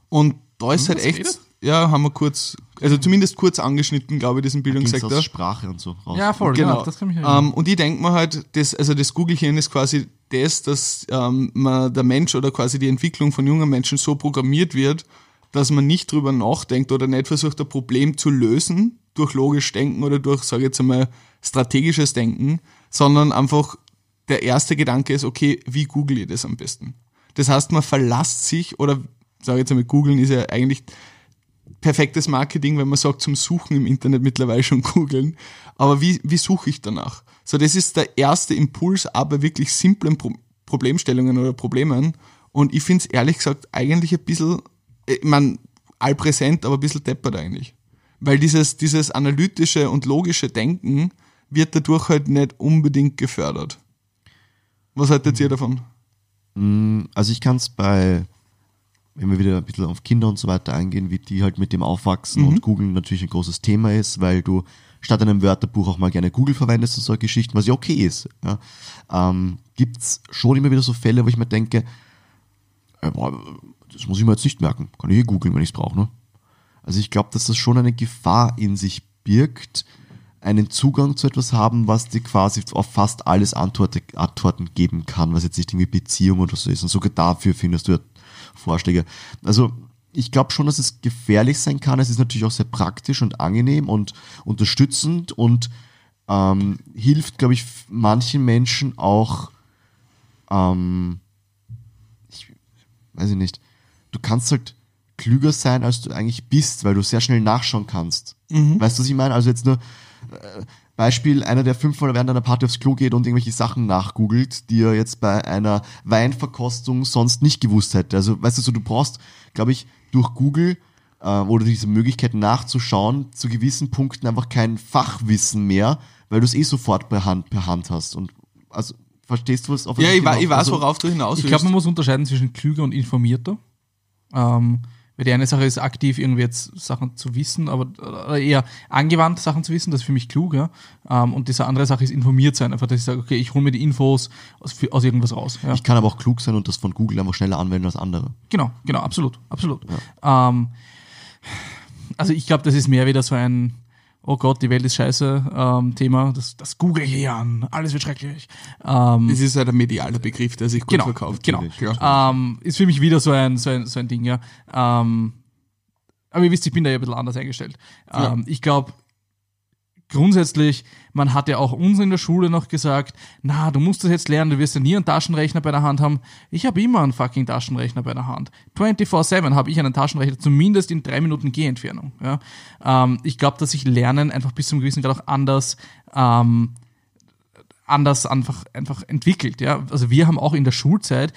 Und da ist wir halt echt, geredet? ja, haben wir kurz, also zumindest kurz angeschnitten, glaube ich, diesen Bildungssektor. aus Sprache und so raus. Ja, voll, genau. Das kann mich erinnern. Ähm, und ich denke mir halt, das, also das Google-Hirn ist quasi das, dass ähm, man, der Mensch oder quasi die Entwicklung von jungen Menschen so programmiert wird, dass man nicht drüber nachdenkt oder nicht versucht, ein Problem zu lösen durch logisch Denken oder durch, sage ich jetzt einmal, strategisches Denken, sondern einfach der erste Gedanke ist, okay, wie google ich das am besten? Das heißt, man verlasst sich oder, sage jetzt einmal, googeln ist ja eigentlich perfektes Marketing, wenn man sagt, zum Suchen im Internet mittlerweile schon googeln. Aber wie, wie suche ich danach? So, das ist der erste Impuls, aber wirklich simplen Pro Problemstellungen oder Problemen. Und ich finde es ehrlich gesagt eigentlich ein bisschen, äh, ich mein, allpräsent, aber ein bisschen deppert eigentlich. Weil dieses, dieses analytische und logische Denken wird dadurch halt nicht unbedingt gefördert. Was haltet ihr davon? Also ich kann es bei, wenn wir wieder ein bisschen auf Kinder und so weiter eingehen, wie die halt mit dem aufwachsen und Google natürlich ein großes Thema ist, weil du statt einem Wörterbuch auch mal gerne Google verwendest und solche Geschichten, was ja okay ist. Ja. Ähm, Gibt es schon immer wieder so Fälle, wo ich mir denke, äh, boah, das muss ich mir jetzt nicht merken, kann ich eh googeln, wenn ich es brauche. Ne? Also ich glaube, dass das schon eine Gefahr in sich birgt, einen Zugang zu etwas haben, was dir quasi auf fast alles Antworten, Antworten geben kann, was jetzt nicht irgendwie Beziehung oder so ist. Und sogar dafür findest du ja Vorschläge. Also ich glaube schon, dass es gefährlich sein kann. Es ist natürlich auch sehr praktisch und angenehm und unterstützend und ähm, hilft, glaube ich, manchen Menschen auch, ähm, ich weiß ich nicht, du kannst halt klüger sein, als du eigentlich bist, weil du sehr schnell nachschauen kannst. Weißt du, was ich meine? Also jetzt nur äh, Beispiel, einer, der fünfmal während einer Party aufs Klo geht und irgendwelche Sachen nachgoogelt, die er jetzt bei einer Weinverkostung sonst nicht gewusst hätte. Also, weißt du, so du brauchst, glaube ich, durch Google äh, oder diese Möglichkeit nachzuschauen, zu gewissen Punkten einfach kein Fachwissen mehr, weil du es eh sofort per Hand, per Hand hast. Und also, verstehst du was? Auf Ja, ich, hinaus- ich weiß, also, worauf du hinaus Ich willst. glaube, man muss unterscheiden zwischen klüger und informierter. Ähm, weil die eine Sache ist, aktiv irgendwie jetzt Sachen zu wissen, aber eher angewandt Sachen zu wissen, das ist für mich klug, ja. Ähm, und diese andere Sache ist informiert sein, einfach, dass ich sage, okay, ich hole mir die Infos aus, aus irgendwas raus. Ja. Ich kann aber auch klug sein und das von Google einfach schneller anwenden als andere. Genau, genau, absolut, absolut. Ähm, also ich glaube, das ist mehr wieder so ein, oh Gott, die Welt ist scheiße ähm, Thema. Das, das google ich hier an, alles wird schrecklich. Ähm, Das ist halt ein medialer Begriff, der sich gut genau, verkauft. genau. natürlich, Ähm, ist für mich wieder so ein, so ein, so ein Ding, ja. Ähm, aber ihr wisst, ich bin da ja ein bisschen anders eingestellt. Ja. Ähm, ich glaube, grundsätzlich, man hat ja auch uns in der Schule noch gesagt, na, du musst das jetzt lernen, du wirst ja nie einen Taschenrechner bei der Hand haben. Ich habe immer einen fucking Taschenrechner bei der Hand. 24-7 habe ich einen Taschenrechner, zumindest in drei Minuten Gehentfernung. Ja? Ähm, ich glaube, dass sich Lernen einfach bis zum gewissen Grad auch anders ähm, anders einfach, einfach entwickelt. Ja? Also wir haben auch in der Schulzeit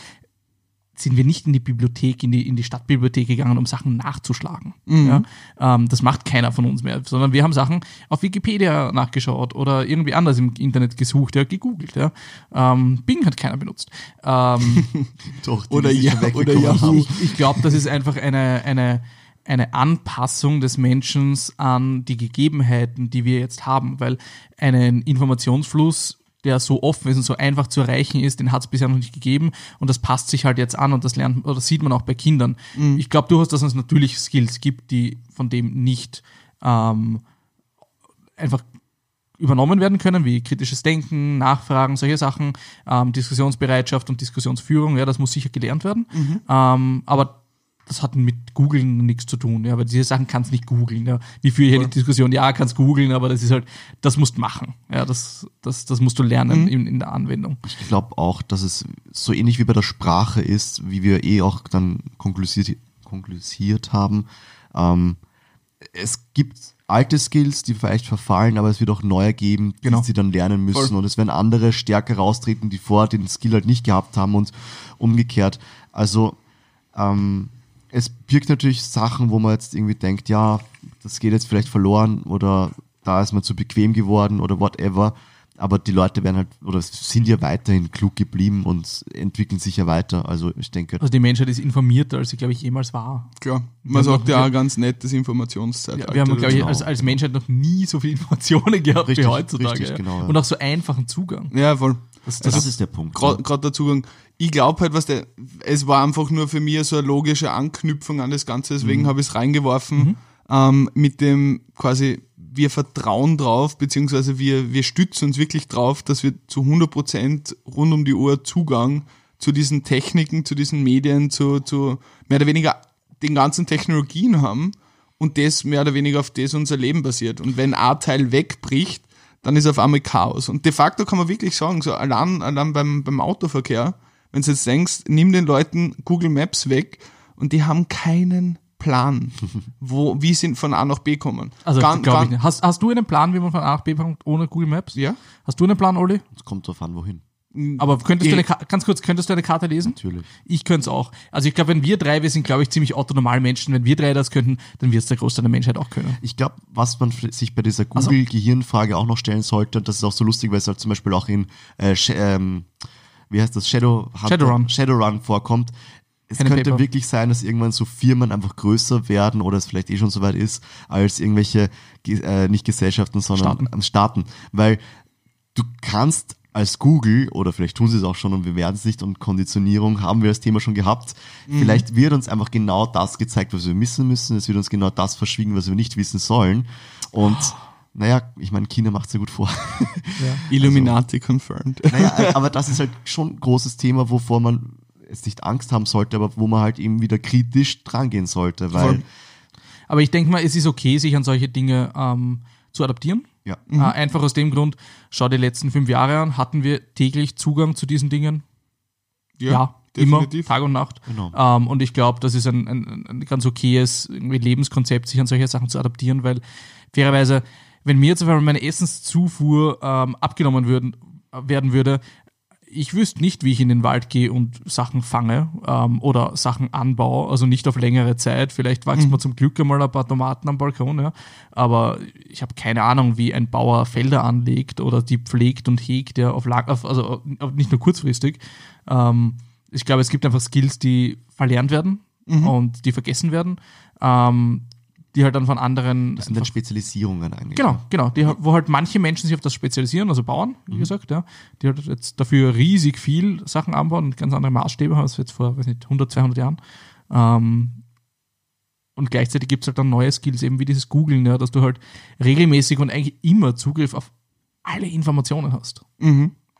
sind wir nicht in die Bibliothek, in die, in die Stadtbibliothek gegangen, um Sachen nachzuschlagen. Ja? Ähm, das macht keiner von uns mehr, sondern wir haben Sachen auf Wikipedia nachgeschaut oder irgendwie anders im Internet gesucht, ja, gegoogelt. Ja? Ähm, Bing hat keiner benutzt. Ähm, Doch, Oder ja- oder ja. ich, ich glaube, das ist einfach eine, eine, eine Anpassung des Menschen an die Gegebenheiten, die wir jetzt haben, weil einen Informationsfluss, der so offen ist und so einfach zu erreichen ist, den hat es bisher noch nicht gegeben und das passt sich halt jetzt an und das lernt oder sieht man auch bei Kindern. Ich glaube durchaus, dass es natürlich Skills gibt, die von dem nicht ähm, einfach übernommen werden können, wie kritisches Denken, Nachfragen, solche Sachen, ähm, Diskussionsbereitschaft und Diskussionsführung, ja, das muss sicher gelernt werden. Ähm, aber das hat mit Googlen nichts zu tun, ja, weil diese Sachen kannst nicht googeln. Ja. Wie führe ich hier die Diskussion? Ja, kannst googeln, aber das ist halt, das musst machen. Ja, das, das, das musst du lernen in, in der Anwendung. Ich glaube auch, dass es so ähnlich wie bei der Sprache ist, wie wir eh auch dann konklusiert, konklusiert haben. Ähm, es gibt alte Skills, die vielleicht verfallen, aber es wird auch neue geben, Genau. die sie dann lernen müssen. Voll. Und es werden andere stärker raustreten, die vorher den Skill halt nicht gehabt haben und umgekehrt. Also ähm, es birgt natürlich Sachen, wo man jetzt irgendwie denkt, ja, das geht jetzt vielleicht verloren oder da ist man zu bequem geworden oder whatever. Aber die Leute werden halt oder sind ja weiterhin klug geblieben und entwickeln sich ja weiter. Also ich denke, Also die Menschheit ist informierter, als sie, glaube ich, jemals war. Klar. Man Wir sagt ja auch ganz nettes Informationszeitalter. Wir haben, glaube ich, genau. als, als Menschheit noch nie so viele Informationen gehabt Richtig, wie heutzutage. richtig, ja. genau, ja. Und auch so einfachen Zugang. ja, voll. das, das ist der Punkt. Gerade der Zugang. Ich glaube halt, was der, es war einfach nur für mich so eine logische Anknüpfung an das Ganze, deswegen Mhm. habe ich es reingeworfen, ähm, mit dem quasi, wir vertrauen drauf, beziehungsweise wir, wir stützen uns wirklich drauf, dass wir zu 100% rund um die Uhr Zugang zu diesen Techniken, zu diesen Medien, zu, zu mehr oder weniger den ganzen Technologien haben und das mehr oder weniger auf das unser Leben basiert. Und wenn ein Teil wegbricht, dann ist auf einmal Chaos. Und de facto kann man wirklich sagen, so allein, allein beim, beim Autoverkehr, wenn du jetzt denkst, nimm den Leuten Google Maps weg und die haben keinen Plan, wo, wie sie von A nach B kommen. Also Gan- glaube ich. Hast, hast du einen Plan, wie man von A nach B kommt ohne Google Maps? Ja. Hast du einen Plan, Olli? Es kommt drauf an, wohin. Aber könntest du Ich- eine, ganz kurz, könntest du eine Karte lesen? Natürlich. Ich könnte es auch. Also ich glaube, wenn wir drei, wir sind, glaube ich, ziemlich autonormal Menschen, wenn wir drei das könnten, dann wird es der Großteil der Menschheit auch können. Ich glaube, was man sich bei dieser Also- Google-Gehirnfrage auch noch stellen sollte, und das ist auch so lustig, weil es halt zum Beispiel auch in, äh, ähm, wie heißt das, Shadow Shadowrun. Shadowrun vorkommt. Es Pen könnte wirklich sein, dass irgendwann so Firmen einfach größer werden oder es vielleicht eh schon soweit ist, als irgendwelche, Ge- äh, nicht Gesellschaften, sondern Staaten. Staaten. Staaten. Weil du kannst als Google, oder vielleicht tun sie es auch schon und wir werden es nicht, und Konditionierung haben wir das Thema schon gehabt. Mhm. Vielleicht wird uns einfach genau das gezeigt, was wir wissen müssen. Es wird uns genau das verschwiegen, was wir nicht wissen sollen. Und naja, ich meine, China macht es ja gut vor. Illuminati confirmed. naja, aber das ist halt schon ein großes Thema, wovor man jetzt nicht Angst haben sollte, aber wo man halt eben wieder kritisch drangehen sollte, weil Voll. Aber ich denke mal, es ist okay, sich an solche Dinge ähm, zu adaptieren. ja, Äh, einfach aus dem Grund, schau die letzten fünf Jahre an, hatten wir täglich Zugang zu diesen Dingen? Ja, immer, Tag und Nacht. Genau. Ähm, und ich glaube, das ist ein, ein, ein ganz okayes Lebenskonzept, sich an solche Sachen zu adaptieren, weil fairerweise, wenn mir jetzt auf einmal meine Essenszufuhr ähm, abgenommen würden, werden würde, ich wüsste nicht, wie ich in den Wald gehe und Sachen fange ähm, oder Sachen anbaue, also nicht auf längere Zeit. Vielleicht wachsen mir zum Glück einmal ein paar Tomaten am Balkon, ja. aber ich habe keine Ahnung, wie ein Bauer Felder anlegt oder die pflegt und hegt, ja, auf, lang, auf also auf, nicht nur kurzfristig. Ähm, ich glaube, es gibt einfach Skills, die verlernt werden und die vergessen werden, ähm, die halt dann von anderen das sind dann Spezialisierungen eigentlich. Genau, genau. Die, wo halt manche Menschen sich auf das spezialisieren, also Bauern, wie gesagt, ja, die halt jetzt dafür riesig viel Sachen anbauen und ganz andere Maßstäbe haben als jetzt vor, weiß nicht, 100, 200 Jahren. Ähm, und gleichzeitig gibt's halt dann neue Skills, eben wie dieses Googlen, ja, dass du halt regelmäßig und eigentlich immer Zugriff auf alle Informationen hast.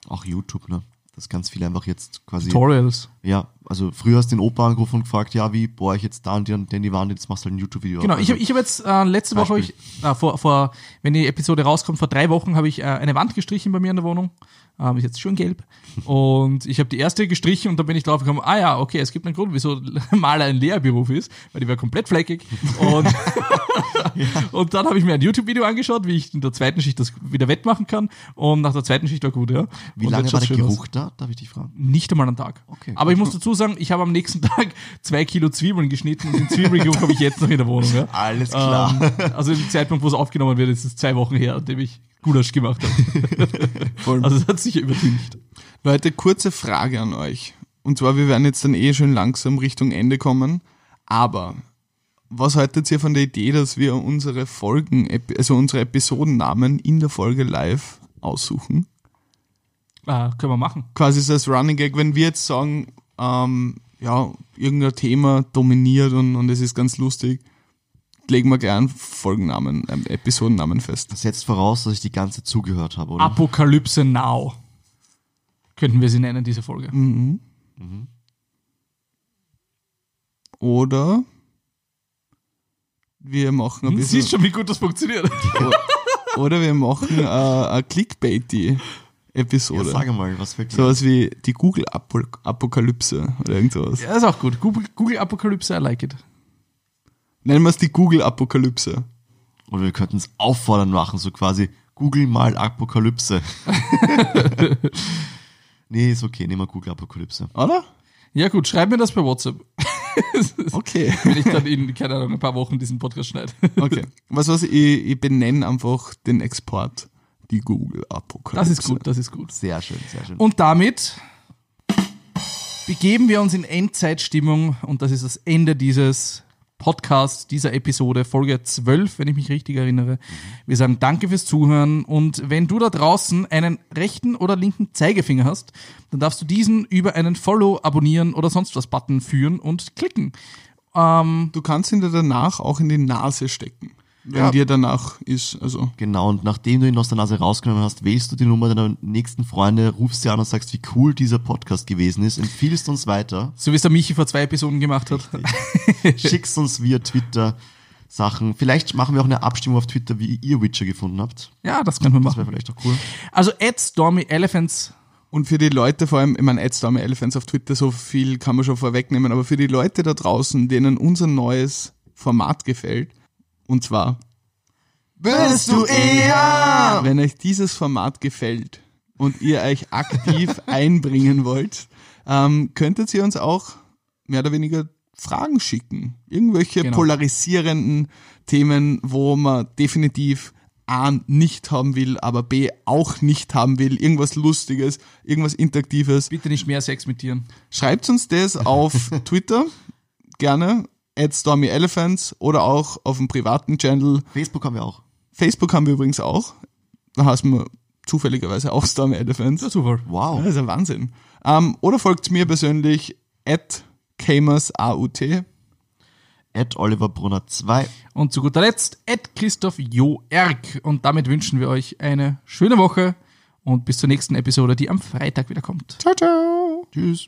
Auch YouTube, ne? Dass ganz viele einfach jetzt quasi. Tutorials. Ja, also früher hast du den Opa angerufen und gefragt, ja, wie bohre ich jetzt da und die und die Wand, jetzt machst du halt ein YouTube-Video. Genau, Also, ich habe ich hab jetzt äh, letzte Woche, ich, äh, vor, vor, wenn die Episode rauskommt, vor drei Wochen habe ich äh, eine Wand gestrichen bei mir in der Wohnung. Ähm, ist jetzt schön gelb. Und ich habe die erste gestrichen und dann bin ich drauf gekommen, ah ja, okay, es gibt einen Grund, wieso Maler ein Lehrberuf ist, weil die war komplett fleckig. Und, und dann habe ich mir ein YouTube-Video angeschaut, wie ich in der zweiten Schicht das wieder wettmachen kann. Und nach der zweiten Schicht war gut, ja. Wie Und lange war der schön aus. Geruch da? Darf ich dich fragen? Nicht einmal am Tag. Okay. Aber ich muss dazu sagen, ich habe am nächsten Tag zwei Kilo Zwiebeln geschnitten und den Zwiebelgeruch habe ich jetzt noch in der Wohnung. Ja. Alles klar. Ähm, also im Zeitpunkt, wo es aufgenommen wird, ist es zwei Wochen her, an dem ich Gulasch gemacht habe. also es hat sich übertüncht. Leute, kurze Frage an euch. Und zwar, wir werden jetzt dann eh schon langsam Richtung Ende kommen. Aber was haltet ihr von der Idee, dass wir unsere Folgen, also unsere Episodennamen in der Folge live aussuchen? Ah, können wir machen. Quasi so als Running Gag, wenn wir jetzt sagen, ähm, ja, irgendein Thema dominiert und, und es ist ganz lustig, legen wir gern Folgennamen, ähm, Episodennamen fest. Das setzt voraus, dass ich die ganze zugehört habe, oder? Apokalypse Now. Könnten wir sie nennen, diese Folge. Oder wir machen ein Du bisschen, siehst schon, wie gut das funktioniert. oder wir machen äh, eine clickbaity Ja, Episode. sag mal, was dir Sowas wie die Google-Apokalypse oder irgend sowas. Ja, ist auch gut. Google, Google Apokalypse, I like it. Nennen wir es die Google-Apokalypse. Oder wir könnten es auffordern machen, so quasi, Google mal Apokalypse. nee, ist okay, nehmen wir Google Apokalypse. Oder? Ja gut, schreib mir das bei WhatsApp. Okay. Wenn ich dann in, keine Ahnung, ein paar Wochen diesen Podcast schneide. Okay. Was was ich, ich benenne einfach den Export die Google-Apokalypse. Das ist gut, das ist gut. Sehr schön, sehr schön. Und damit begeben wir uns in Endzeitstimmung und das ist das Ende dieses Podcasts, dieser Episode, Folge 12, wenn ich mich richtig erinnere. Wir sagen danke fürs Zuhören und wenn du da draußen einen rechten oder linken Zeigefinger hast, dann darfst du diesen über einen Follow, Abonnieren oder sonst was Button führen und klicken. Ähm, Du kannst ihn dir danach auch in die Nase stecken. Wenn Ja. dir danach ist, also. Genau, und nachdem du ihn aus der Nase rausgenommen hast, wählst du die Nummer deiner nächsten Freunde, rufst sie an und sagst, wie cool dieser Podcast gewesen ist, empfiehlst uns weiter, so wie es der Michi vor zwei Episoden gemacht hat. schickst uns via Twitter Sachen. Vielleicht machen wir auch eine Abstimmung auf Twitter, wie ihr Witcher gefunden habt. Ja, das können wir Das wäre machen. vielleicht auch cool. Also at Stormy Elephants Und für die Leute, vor allem, ich meine, Adstormy Elephants auf Twitter, so viel kann man schon vorwegnehmen, aber für die Leute da draußen, denen unser neues Format gefällt, und zwar, Bist du eher? wenn euch dieses Format gefällt und ihr euch aktiv einbringen wollt, ähm, könntet ihr uns auch mehr oder weniger Fragen schicken. Irgendwelche Genau. polarisierenden Themen, wo man definitiv A nicht haben will, aber B auch nicht haben will. Irgendwas Lustiges, irgendwas Interaktives. Bitte nicht mehr Sex mit Tieren. Schreibt uns das auf Twitter, gerne, at StormyElephants oder auch auf dem privaten Channel. Facebook haben wir auch. Facebook haben wir übrigens auch. Da heißen wir zufälligerweise auch Stormy Elephants. Der Zufall. Wow. Das ist ein Wahnsinn. Ähm, oder folgt mir persönlich at KamersAUT. At Oliver Brunner 2. Und zu guter Letzt, Ed Christoph Joerg. Und damit wünschen wir euch eine schöne Woche und bis zur nächsten Episode, die am Freitag wieder kommt. Ciao, ciao. Tschüss.